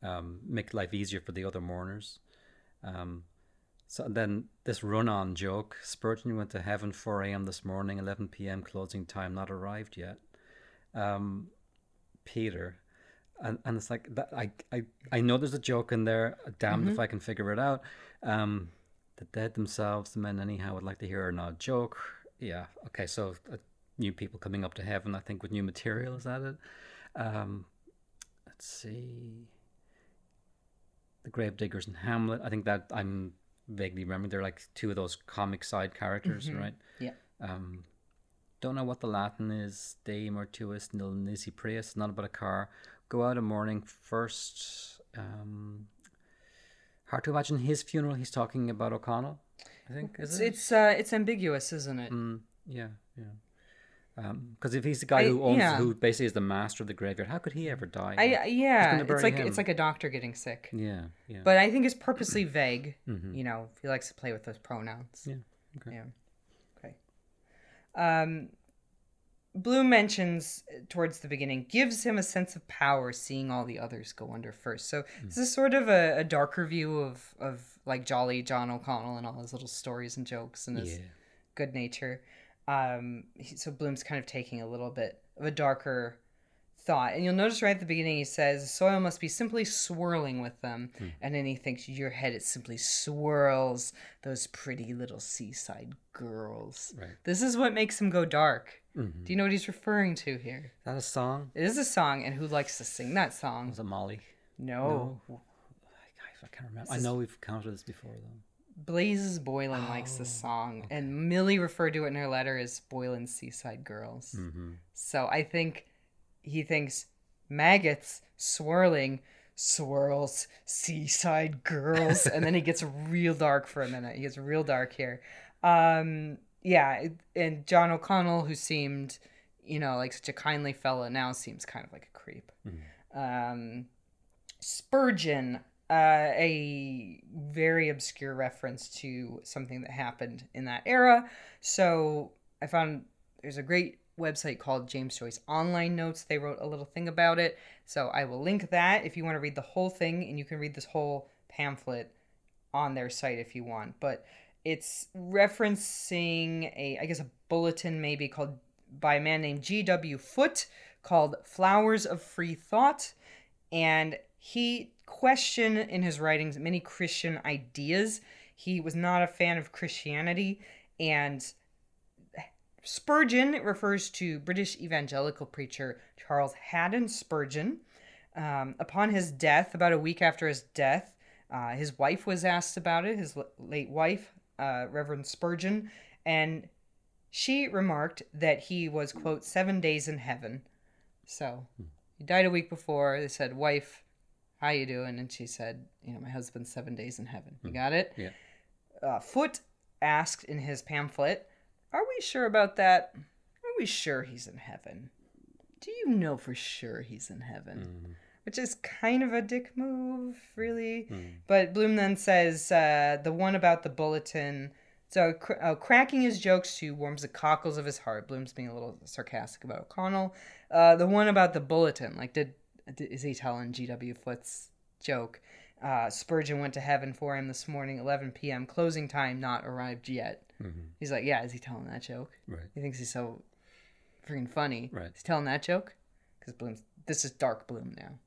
um, make life easier for the other mourners. Um, so then this run-on joke: Spurgeon went to heaven 4 a.m. this morning, 11 p.m. closing time, not arrived yet. Um, Peter, and, and it's like that. I, I I know there's a joke in there. Damned if I can figure it out. Um, the dead themselves, the men anyhow, would like to hear an odd joke. Yeah. Okay. So uh, new people coming up to heaven, I think, with new material. Is that it? Um, let's see. The Gravediggers in Hamlet. I think that I'm vaguely remembering. They're like two of those comic side characters, right? Yeah. Um, don't know what the Latin is. De mortuis nil nisi prius. Not about a car. Go out a morning first. Um, hard to imagine his funeral. He's talking about O'Connell. I think It's it? it's uh it's ambiguous, isn't it? Mm, yeah, yeah. Because if he's the guy I- who owns, yeah. who basically is the master of the graveyard, how could he ever die? I yeah, it's like him. it's like a doctor getting sick. yeah, yeah. But I think it's purposely vague. Mhm. You know, he likes to play with those pronouns. Yeah, okay. Yeah. Okay. Um, Bloom mentions uh, towards the beginning gives him a sense of power, seeing all the others go under first. So Hmm. this is sort of a, a darker view of of like Jolly John O'Connell and all his little stories and jokes and his yeah. good nature. Um, he, so Bloom's kind of taking a little bit of a darker thought, and you'll notice right at the beginning he says soil must be simply swirling with them, Hmm. and then he thinks your head it simply swirls those pretty little seaside girls. Right. This is what makes him go dark. Mhm. Do you know what he's referring to here? Is that a song? It is a song, and who likes to sing that song? Was it Molly? No, I, I can't remember. I know we've counted this before though. Blazes Boylan likes this Oh, song, and Milly referred to it in her letter as Boylan's Seaside Girls. Mm-hmm. So I think he thinks maggots swirling. swirls, seaside girls, and then he gets real dark for a minute. He gets real dark here. Um, yeah, and John O'Connell, who seemed, you know, like such a kindly fella, now seems kind of like a creep. Um, Spurgeon, uh, a very obscure reference to something that happened in that era. So I found there's a great website called James Joyce Online Notes. They wrote a little thing about it. So I will link that if you want to read the whole thing, and you can read this whole pamphlet on their site if you want. But it's referencing a, I guess, a bulletin maybe called by a man named G.W. Foote called Flowers of Free Thought. And he questioned in his writings many Christian ideas. He was not a fan of Christianity. And Spurgeon refers to British evangelical preacher Charles Haddon Spurgeon. Um, upon his death, about a week after his death, uh, his wife was asked about it, his late wife, uh, Reverend Spurgeon, and she remarked that he was, quote, seven days in heaven. So he died a week before. They said, Wife, how you doing? And she said, You know, my husband's seven days in heaven. You got it? Yeah. Uh, Foote asked in his pamphlet, Are we sure about that? Are we sure he's in heaven? Do you know for sure he's in heaven? Which is kind of a dick move, really. But Bloom then says uh, the one about the bulletin. So, cr- uh, cracking his jokes too warms the cockles of his heart. Bloom's being a little sarcastic about O'Connell. Uh, the one about the bulletin, like, did, did is he telling G.W. Foote's joke? Uh, Spurgeon went to heaven for him this morning, 11 p.m. Closing time not arrived yet. He's like, yeah, is he telling that joke? Right. He thinks he's so freaking funny. Right. He's telling that joke because Bloom's this is dark Bloom now.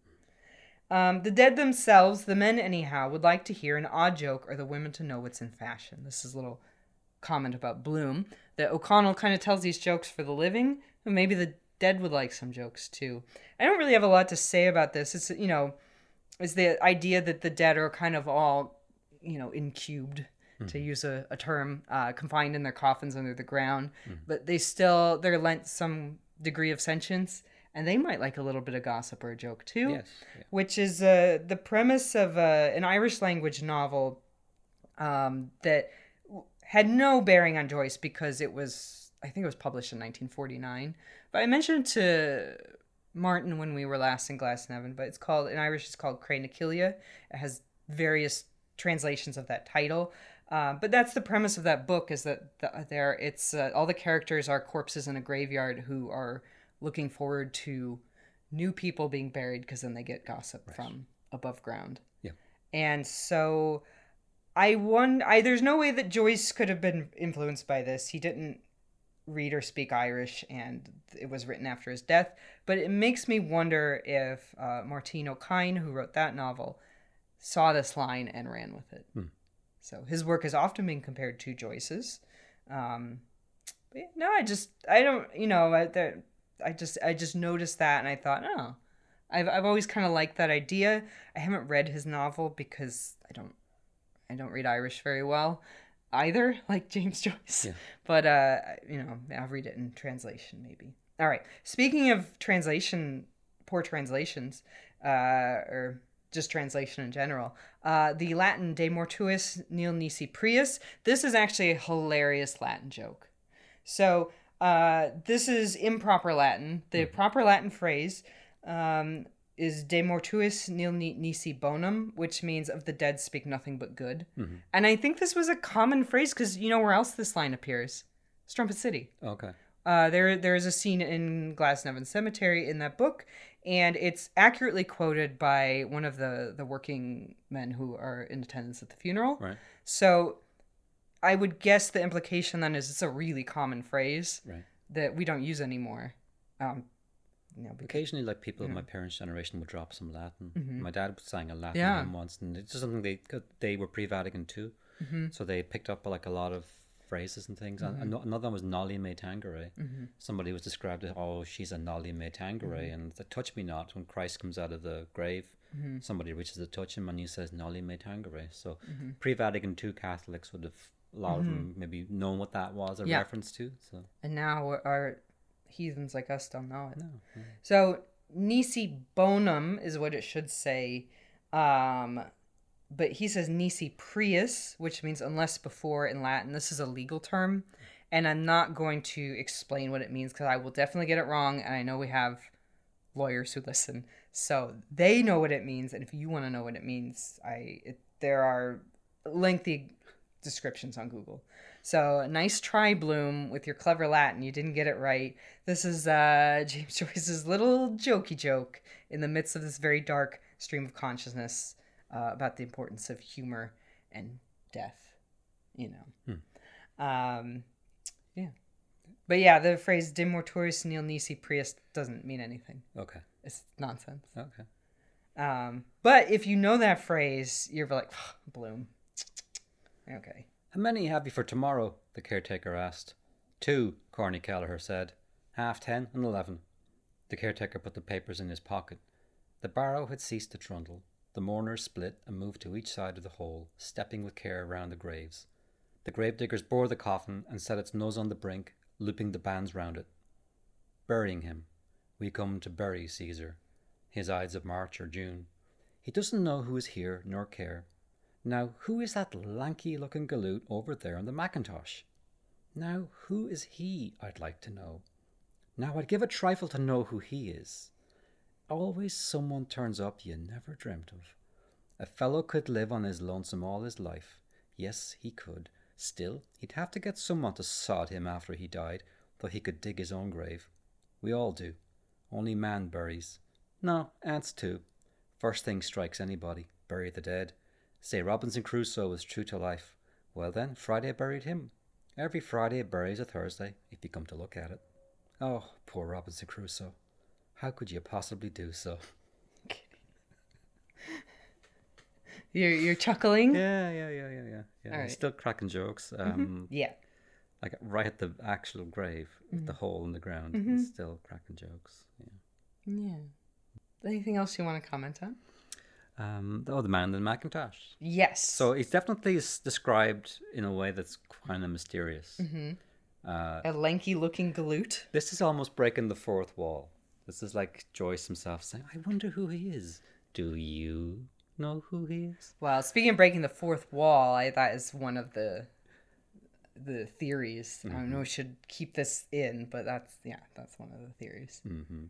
Um, the dead themselves, the men anyhow, would like to hear an odd joke or the women to know what's in fashion. This is a little comment about Bloom that O'Connell kind of tells these jokes for the living, but maybe the dead would like some jokes too. I don't really have a lot to say about this. It's you know, is the idea that the dead are kind of all you know incubed to use a, a term uh, confined in their coffins under the ground but they still they're lent some degree of sentience and they might like a little bit of gossip or a joke too Yes. Yeah. which is uh, the premise of uh, an irish language novel um, that had no bearing on joyce because it was i think it was published in 1949 but i mentioned it to martin when we were last in glasnevin but it's called in irish it's called Cré na Cille. it has various translations of that title uh, but that's the premise of that book is that the, there it's uh, all the characters are corpses in a graveyard who are looking forward to new people being buried because then they get gossip from above ground. Yeah. and so i won i there's no way that joyce could have been influenced by this. He didn't read or speak irish and it was written after his death. But it makes me wonder if uh, Máirtín Ó Cadhain who wrote that novel saw this line and ran with it. So his work has often been compared to Joyce's. Um, but yeah, no, I just I don't you know I, there, I just I just noticed that and I thought oh I've I've always kind of liked that idea. I haven't read his novel because I don't I don't read Irish very well either, like James Joyce. Yeah. But uh, you know I'll read it in translation maybe. All right. Speaking of translation, poor translations, uh, or just translation in general. Uh, the Latin De Mortuis Nil Nisi Prius. This is actually a hilarious Latin joke. So uh, this is improper Latin. The proper Latin phrase um, is De Mortuis Nil Nisi Bonum, which means of the dead speak nothing but good. And I think this was a common phrase because you know where else this line appears? Strumpet City. Okay. Uh, there, there is a scene in Glasnevin Cemetery in that book, and it's accurately quoted by one of the the working men who are in attendance at the funeral. Right. So, I would guess the implication then is it's a really common phrase Right. that we don't use anymore. Um, you know, because, Occasionally, like people of my parents' generation would drop some Latin. My dad sang a Latin Mm-hmm. Yeah. hymn once, and it's just something they they were pre-Vatican II, Mm-hmm. so they picked up like a lot of phrases and things. And another one was Noli Me Tangere. Mm-hmm. Somebody was described as, "Oh, she's a Noli Me Tangere," and the touch me not when Christ comes out of the grave. Mm-hmm. Somebody reaches to touch him, and he says Noli Me Tangere. So pre-Vatican II Catholics would have a lot of them maybe known what that was a Mm-hmm. Yeah. reference to. So and now our heathens like us don't know it. no, So nisi bonum is what it should say. Um, but he says nisi prius, which means unless before in Latin. This is a legal term, and I'm not going to explain what it means because I will definitely get it wrong, and I know we have lawyers who listen, so they know what it means. And if you want to know what it means, I it, there are lengthy descriptions on Google. So nice try, Bloom, with your clever Latin. You didn't get it right. This is uh, James Joyce's little jokey joke in the midst of this very dark stream of consciousness uh, about the importance of humor and death. You know. Um, yeah. But yeah, the phrase "de mortuis nil nisi prius" doesn't mean anything. Okay. It's nonsense. Okay. Um, but if you know that phrase, you're like, Bloom. Okay. How many have you for tomorrow? the caretaker asked. Two, Corny Kelleher said. Half ten and eleven. The caretaker put the papers in his pocket. The barrow had ceased to trundle. The mourners split and moved to each side of the hole, stepping with care round the graves. The gravediggers bore the coffin and set its nose on the brink, looping the bands round it. Burying him. We come to bury Caesar. His Ides of March or June. He doesn't know who is here nor care. Now, who is that lanky looking galoot over there on the Macintosh? Now, who is he, I'd like to know? Now, I'd give a trifle to know who he is. Always someone turns up you never dreamt of. A fellow could live on his lonesome all his life. Yes, he could. Still, he'd have to get someone to sod him after he died, though he could dig his own grave. We all do. Only man buries. No, ants too. First thing strikes anybody bury the dead. Say Robinson Crusoe was true to life. Well then, Friday buried him. Every Friday buries a Thursday, if you come to look at it. Oh, poor Robinson Crusoe. How could you possibly do so? You're you're chuckling. Yeah, yeah, yeah, yeah, yeah. yeah. Right. Still cracking jokes. Mm-hmm. Um, Yeah. like right at the actual grave, mm-hmm. the hole in the ground. He's mm-hmm. still cracking jokes. Yeah. Yeah. Anything else you want to comment on? Um, oh, the man in the Macintosh. Yes. So he's definitely described in a way that's kind of mysterious. Uh, a lanky looking galoot. this is almost breaking the fourth wall. This is like Joyce himself saying, "I wonder who he is. Do you know who he is?" Well, speaking of breaking the fourth wall, I that is one of the the theories. I don't know. We should keep this in, but that's yeah, that's one of the theories. Mm-hmm.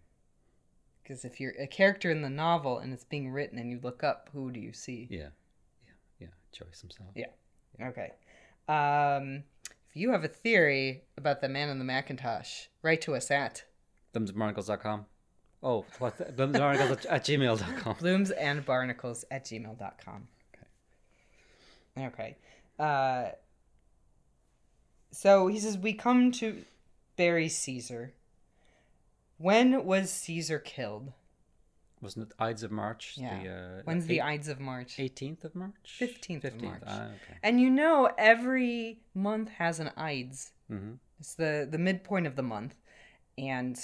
Because if you're a character in the novel and it's being written and you look up, who do you see? Yeah, yeah, yeah. Joyce himself. Yeah. Okay. Um, if you have a theory about the man in the Macintosh, write to us at Thumsandbarnacles.com. Oh, what? The, thumsandbarnacles at, gmail.com. bloomsandbarnacles at gmail.com. Okay. Okay. Uh, so he says, We come to bury Caesar. When was Caesar killed? Wasn't it Ides of March? Yeah. The, uh, When's the eight- Ides of March? 18th of March? 15th of March. Ah, okay. And you know, every month has an Ides. Mm-hmm. It's the the midpoint of the month, and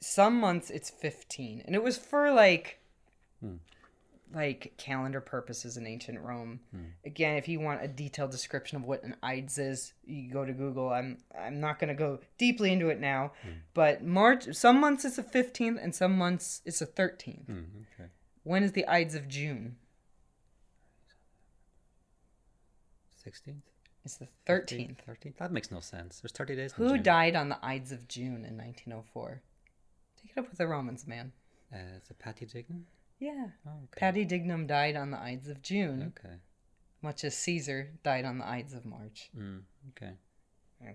some months it's fifteen, and it was for like Hmm. Like calendar purposes in ancient Rome. Again, if you want a detailed description of what an Ides is, you go to Google. I'm I'm not going to go deeply into it now, but March. Some months it's a fifteenth, and some months it's a thirteenth. Mm, okay. When is the Ides of June? 16th? It's the thirteenth. 13th? That makes no sense. There's 30 days. in Who died on the Ides of June in 1904? Take it up with the Romans, man. Uh, is it Paddy Dignam? Yeah. Oh, okay. Paddy Dignam died on the Ides of June, Okay. much as Caesar died on the Ides of March. Mm, okay.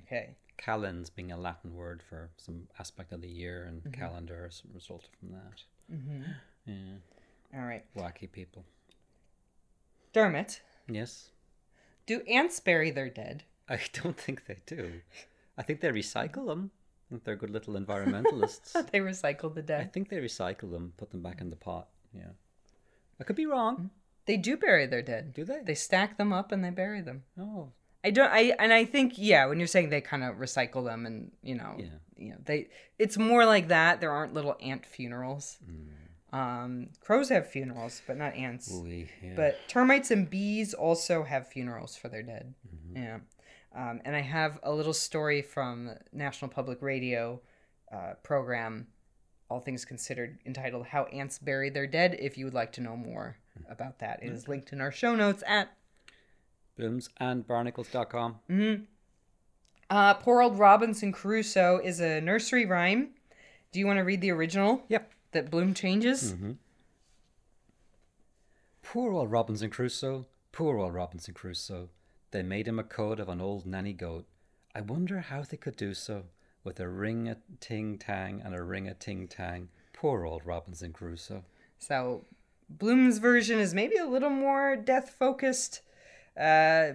Okay. Calends being a Latin word for some aspect of the year, and Mm-hmm. calendar resulted from that. hmm Yeah. All right. Wacky people. Dermot, Yes. do ants bury their dead? I don't think they do. I think they recycle them. I think they're good little environmentalists. they recycle the dead. I think they recycle them, put them back in the pot. Yeah. I could be wrong. They do bury their dead. Do they? They stack them up and they bury them. Oh. I don't. I and I think yeah. When you're saying they kind of recycle them and you know, Yeah. you know, they. It's more like that. There aren't little ant funerals. Um, crows have funerals, but not ants. Ooh, yeah. But termites and bees also have funerals for their dead. Mm-hmm. Yeah. Um, and I have a little story from National Public Radio uh, program all things considered, entitled "How Ants Bury Their Dead." If you would like to know more about that, it is mm-hmm. linked in our show notes at bloomsandbarnacles.com. Mm-hmm. uh, "Poor Old Robinson Crusoe" is a nursery rhyme. Do you want to read the original? Yep. That Bloom changes. Mm-hmm. Poor old Robinson Crusoe, poor old Robinson Crusoe. They made him a coat of an old nanny goat. I wonder how they could do so with a ring a ting tang and a ring a ting tang. Poor old Robinson Crusoe. So Bloom's version is maybe a little more death focused, uh,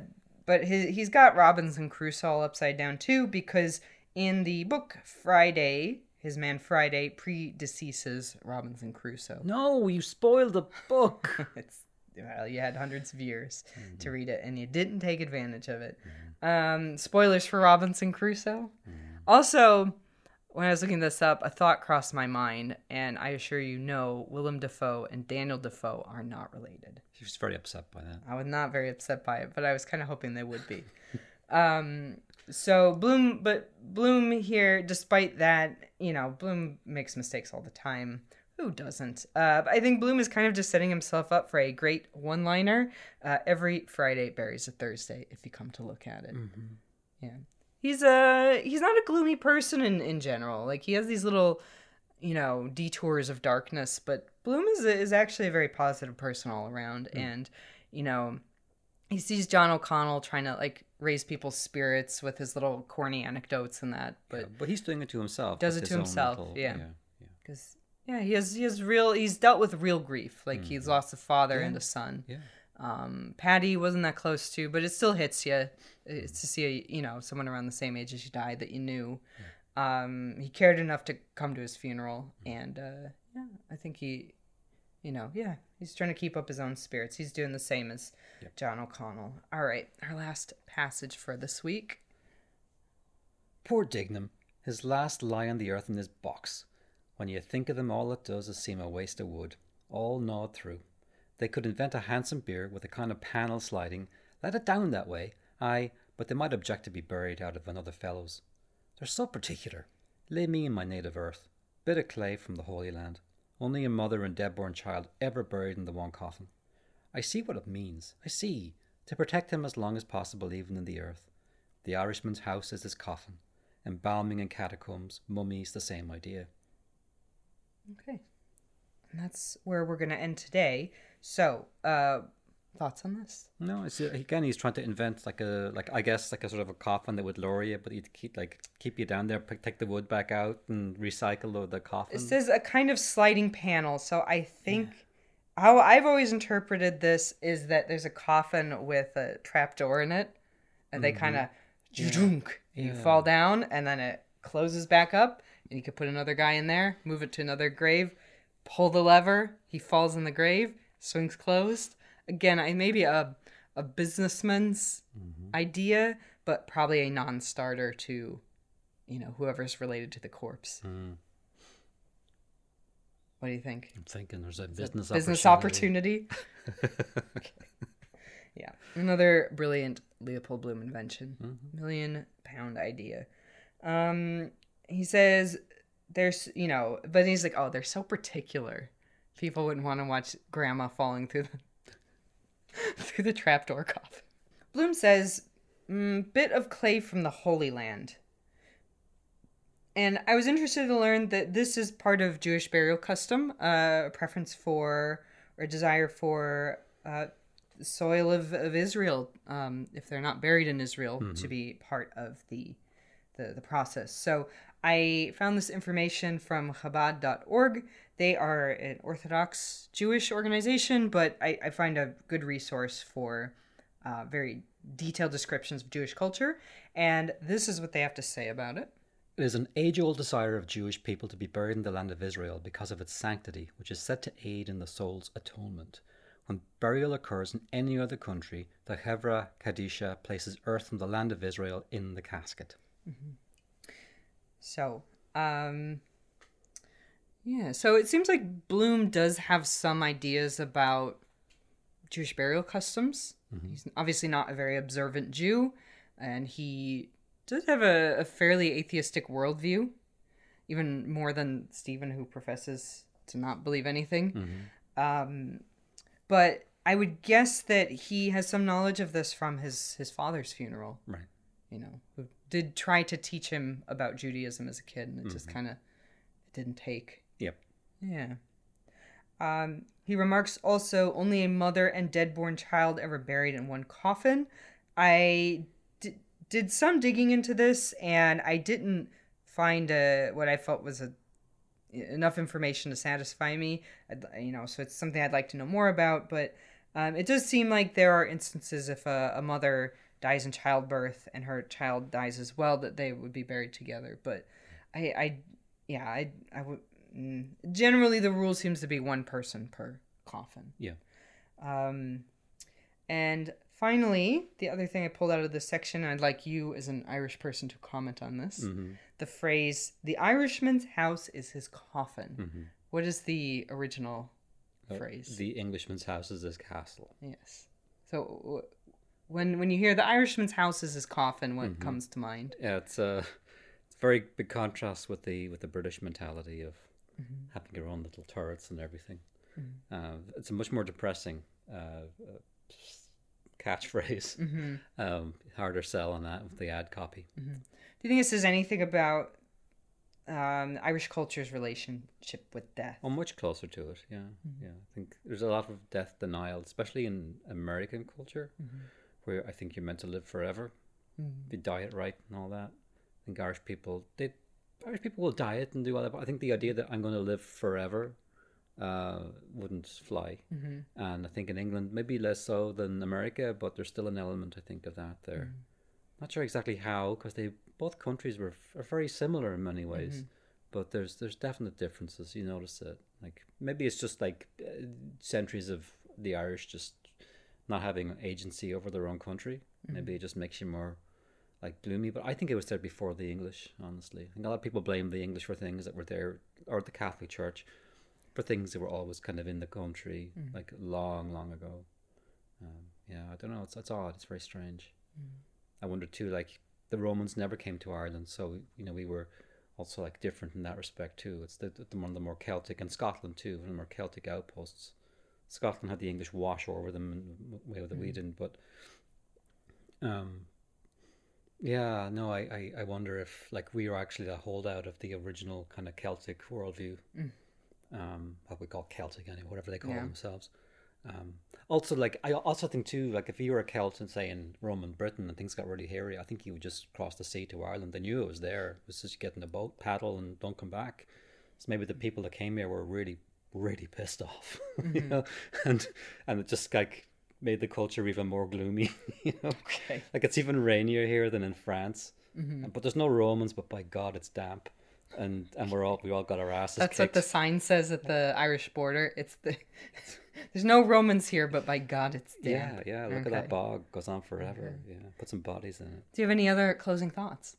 but his, he's got Robinson Crusoe all upside down too because in the book Friday, his man Friday predeceases Robinson Crusoe. No, you spoiled the book. It's well, you had hundreds of years to read it, and you didn't take advantage of it. Um, spoilers for Robinson Crusoe. Also, when I was looking this up, a thought crossed my mind, and I assure you, no, Willem Dafoe and Daniel Defoe are not related. She was very upset by that. I was not very upset by it, but I was kind of hoping they would be. um, so Bloom, but Bloom here, despite that, you know, Bloom makes mistakes all the time. Who doesn't? Uh, but I think Bloom is kind of just setting himself up for a great one-liner. Uh, every Friday buries a Thursday, if you come to look at it. Yeah, he's a he's not a gloomy person in in general. Like he has these little, you know, detours of darkness, but Bloom is is actually a very positive person all around, hmm. and you know, he sees John O'Connell trying to like raise people's spirits with his little corny anecdotes and that, but Yeah, but he's doing it to himself. Does it to himself, yeah. yeah. because yeah, he has he has real he's dealt with real grief. Like hmm, he's lost a father and a son. Yeah. Um, Paddy wasn't that close to, but it still hits you. It's to see a, you know someone around the same age as you died that you knew. Um, he cared enough to come to his funeral, and uh, yeah, I think he, you know, yeah, he's trying to keep up his own spirits. He's doing the same as John O'Connell. All right, our last passage for this week. Poor Dignam, his last lie on the earth in his box. When you think of them, all it does is seem a waste of wood, all gnawed through. They could invent a handsome bier with a kind of panel sliding, let it down that way, aye, but they might object to be buried out of another fellow's. They're so particular. Lay me in my native earth, bit of clay from the Holy Land. Only a mother and dead-born child ever buried in the one coffin. I see what it means. I see. To protect him as long as possible, even in the earth. The Irishman's house is his coffin. Embalming in catacombs, mummies, the same idea. Okay. And that's where we're going to end today. So, uh, thoughts on this? No, it's uh, again he's trying to invent like a like I guess like a sort of a coffin that would lower you, but he'd keep like keep you down there, pick, take the wood back out, and recycle the, coffin. It says a kind of sliding panel. So I think how I've always interpreted this is that there's a coffin with a trapdoor in it, and they kind of you Yeah. fall down, and then it closes back up, and you could put another guy in there, move it to another grave, pull the lever, he falls in the grave, swings closed. Again, I maybe a a businessman's idea, but probably a non-starter to, you know, whoever's related to the corpse. Mm, What do you think? I'm thinking there's a business Business opportunity. opportunity. yeah, another brilliant Leopold Bloom invention. Mm-hmm. Million pound idea. Um, he says there's, you know, but he's like, oh, they're so particular. People wouldn't want to watch Grandma falling through the through the trapdoor coffin. Bloom says, mm, bit of clay from the Holy Land. And I was interested to learn that this is part of Jewish burial custom, uh, a preference for or desire for uh, the soil of, of Israel, um, if they're not buried in Israel, to be part of the, the the process. So I found this information from Chabad.org. They are an Orthodox Jewish organization, but I, I find a good resource for uh, very detailed descriptions of Jewish culture. And this is what they have to say about it. It is an age old desire of Jewish people to be buried in the land of Israel because of its sanctity, which is said to aid in the soul's atonement. When burial occurs in any other country, the Hevra Kadisha places earth from the land of Israel in the casket. So, um, yeah. So it seems like Bloom does have some ideas about Jewish burial customs. He's obviously not a very observant Jew, and he does have a, a fairly atheistic worldview. even more than Stephen, who professes to not believe anything. Mm-hmm. Um, but I would guess that he has some knowledge of this from his his father's funeral. Right. You know, who did try to teach him about Judaism as a kid, and it just kind of didn't take. Yep. Yeah. Um, he remarks also only a mother and dead-born child ever buried in one coffin. I d- did some digging into this, and I didn't find a what I felt was a enough information to satisfy me. You know, so it's something I'd like to know more about. But um, it does seem like there are instances if a, a mother dies in childbirth and her child dies as well, that they would be buried together. But I, I yeah, I, I would. mm, Generally, the rule seems to be one person per coffin. Yeah. Um, and finally, the other thing I pulled out of this section, I'd like you as an Irish person to comment on this. Mm-hmm. The phrase, the Irishman's house is his coffin. Mm-hmm. What is the original phrase? The Englishman's house is his castle. yes. So when when you hear the Irishman's house is his coffin, what Mm-hmm. comes to mind? Yeah, it's a it's very big contrast with the with the British mentality of Mm-hmm. having your own little turrets and everything. Uh, it's a much more depressing uh, uh, catchphrase. Mm-hmm. Um, harder sell on that with the ad copy. Do you think this says anything about um, Irish culture's relationship with death? Well, much closer to it. Yeah, Mm-hmm. yeah. I think there's a lot of death denial, especially in American culture, Mm-hmm. Where I think you're meant to live forever. If you diet right and all that. I think Irish people, they Irish people will diet and do all that. But I think the idea that I'm going to live forever uh, wouldn't fly. Mm-hmm. And I think in England, maybe less so than America, but there's still an element, I think, of that there. Not sure exactly how, because they both countries were are very similar in many ways, but there's there's definite differences. You notice it. Like maybe it's just like uh, centuries of the Irish just not having agency over their own country. Mm-hmm. Maybe it just makes you more like gloomy. But I think it was there before the English. Honestly, I think a lot of people blame the English for things that were there, or the Catholic Church for things that were always kind of in the country, mm. like long, long ago. Um, yeah, I don't know. It's it's odd. It's very strange. Mm. I wonder too. Like the Romans never came to Ireland, so you know we were also like different in that respect too. It's the, the one of the more Celtic and Scotland too, one of the more Celtic outposts. Scotland had the English wash over them in a way that we didn't, but um, yeah, no, I, I, I wonder if like we are actually the holdout of the original kind of Celtic worldview, um, what we call Celtic anyway, whatever they call Yeah. themselves. Um, also, like I also think too, like if you were a Celt and say in Roman Britain and things got really hairy, I think you would just cross the sea to Ireland. They knew it was there. It was just getting a boat, paddle, and don't come back. So maybe the people that came here were really, really pissed off, you mm-hmm. know, and and it just like made the culture even more gloomy, you know. Okay. Like it's even rainier here than in France, mm-hmm. but there's no Romans. But by God, it's damp, and and we're all we all got our asses That's what the sign says at the Irish border. It's the there's no Romans here, but by God, it's damp. yeah. Yeah. Look at that bog; goes on forever. Mm-hmm. Yeah, put some bodies in it. Do you have any other closing thoughts?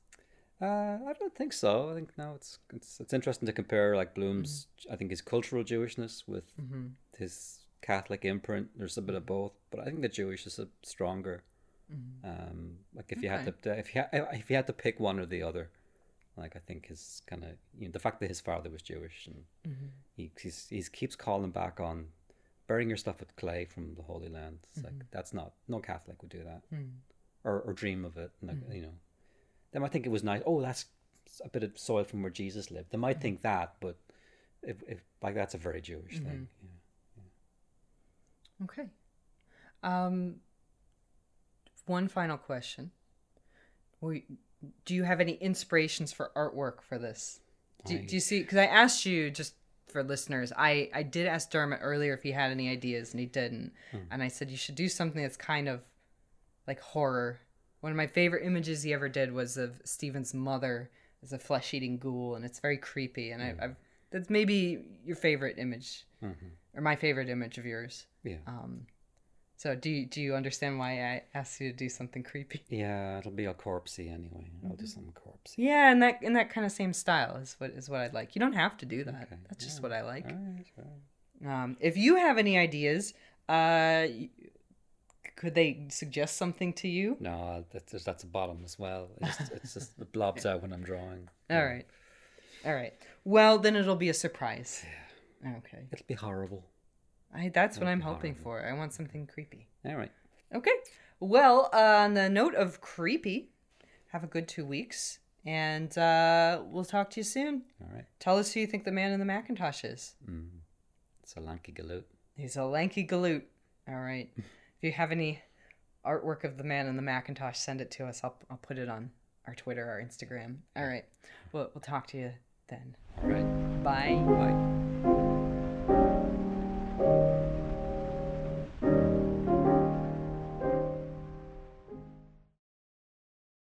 Uh, I don't think so. I think no, it's it's it's interesting to compare like Bloom's. Mm-hmm. I think his cultural Jewishness with mm-hmm. his Catholic imprint. There's a bit of mm-hmm. both, but I think the Jewish is a stronger. Um, like if you had to if you if you had to pick one or the other, like I think his kind of you know the fact that his father was Jewish and he he's, he's keeps calling back on burying your stuff with clay from the Holy Land. It's like that's not no Catholic would do that mm. or or dream of it. Like, mm. you know, they might think it was nice. Oh, that's a bit of soil from where Jesus lived. They might think that, but if, if like that's a very Jewish thing. Yeah. Okay. Um, one final question. We, do you have any inspirations for artwork for this? Do, do you see? Because I asked you just for listeners. I I did ask Dermot earlier if he had any ideas, and he didn't. And I said you should do something that's kind of like horror. One of my favorite images he ever did was of Stephen's mother as a flesh-eating ghoul, and it's very creepy. And I, I've that's maybe your favorite image, or my favorite image of yours. Yeah. Um, so do you, do you understand why I asked you to do something creepy? Yeah, it'll be a corpsey anyway. I'll do some corpsey. Yeah, in that in that kind of same style is what is what I'd like. You don't have to do that. Okay, That's just what I like. All right, all right. Um, if you have any ideas, uh, could they suggest something to you? No, that's that's a bottom as well. It's just, it's just it blobs out when I'm drawing. All right. All right. Well, then it'll be a surprise. Yeah. Okay. It'll be horrible. I, that's what That'd I'm hoping horrible. for. I want something creepy. All right. Okay. Well, uh, on the note of creepy, have a good two weeks, and uh, we'll talk to you soon. All right. Tell us who you think the man in the Macintosh is. Mm. It's a lanky galoot. He's a lanky galoot. All right. If you have any artwork of the man in the Macintosh, send it to us. I'll, I'll put it on our Twitter, our Instagram. All right. We'll, we'll talk to you then. All right. Bye. Bye.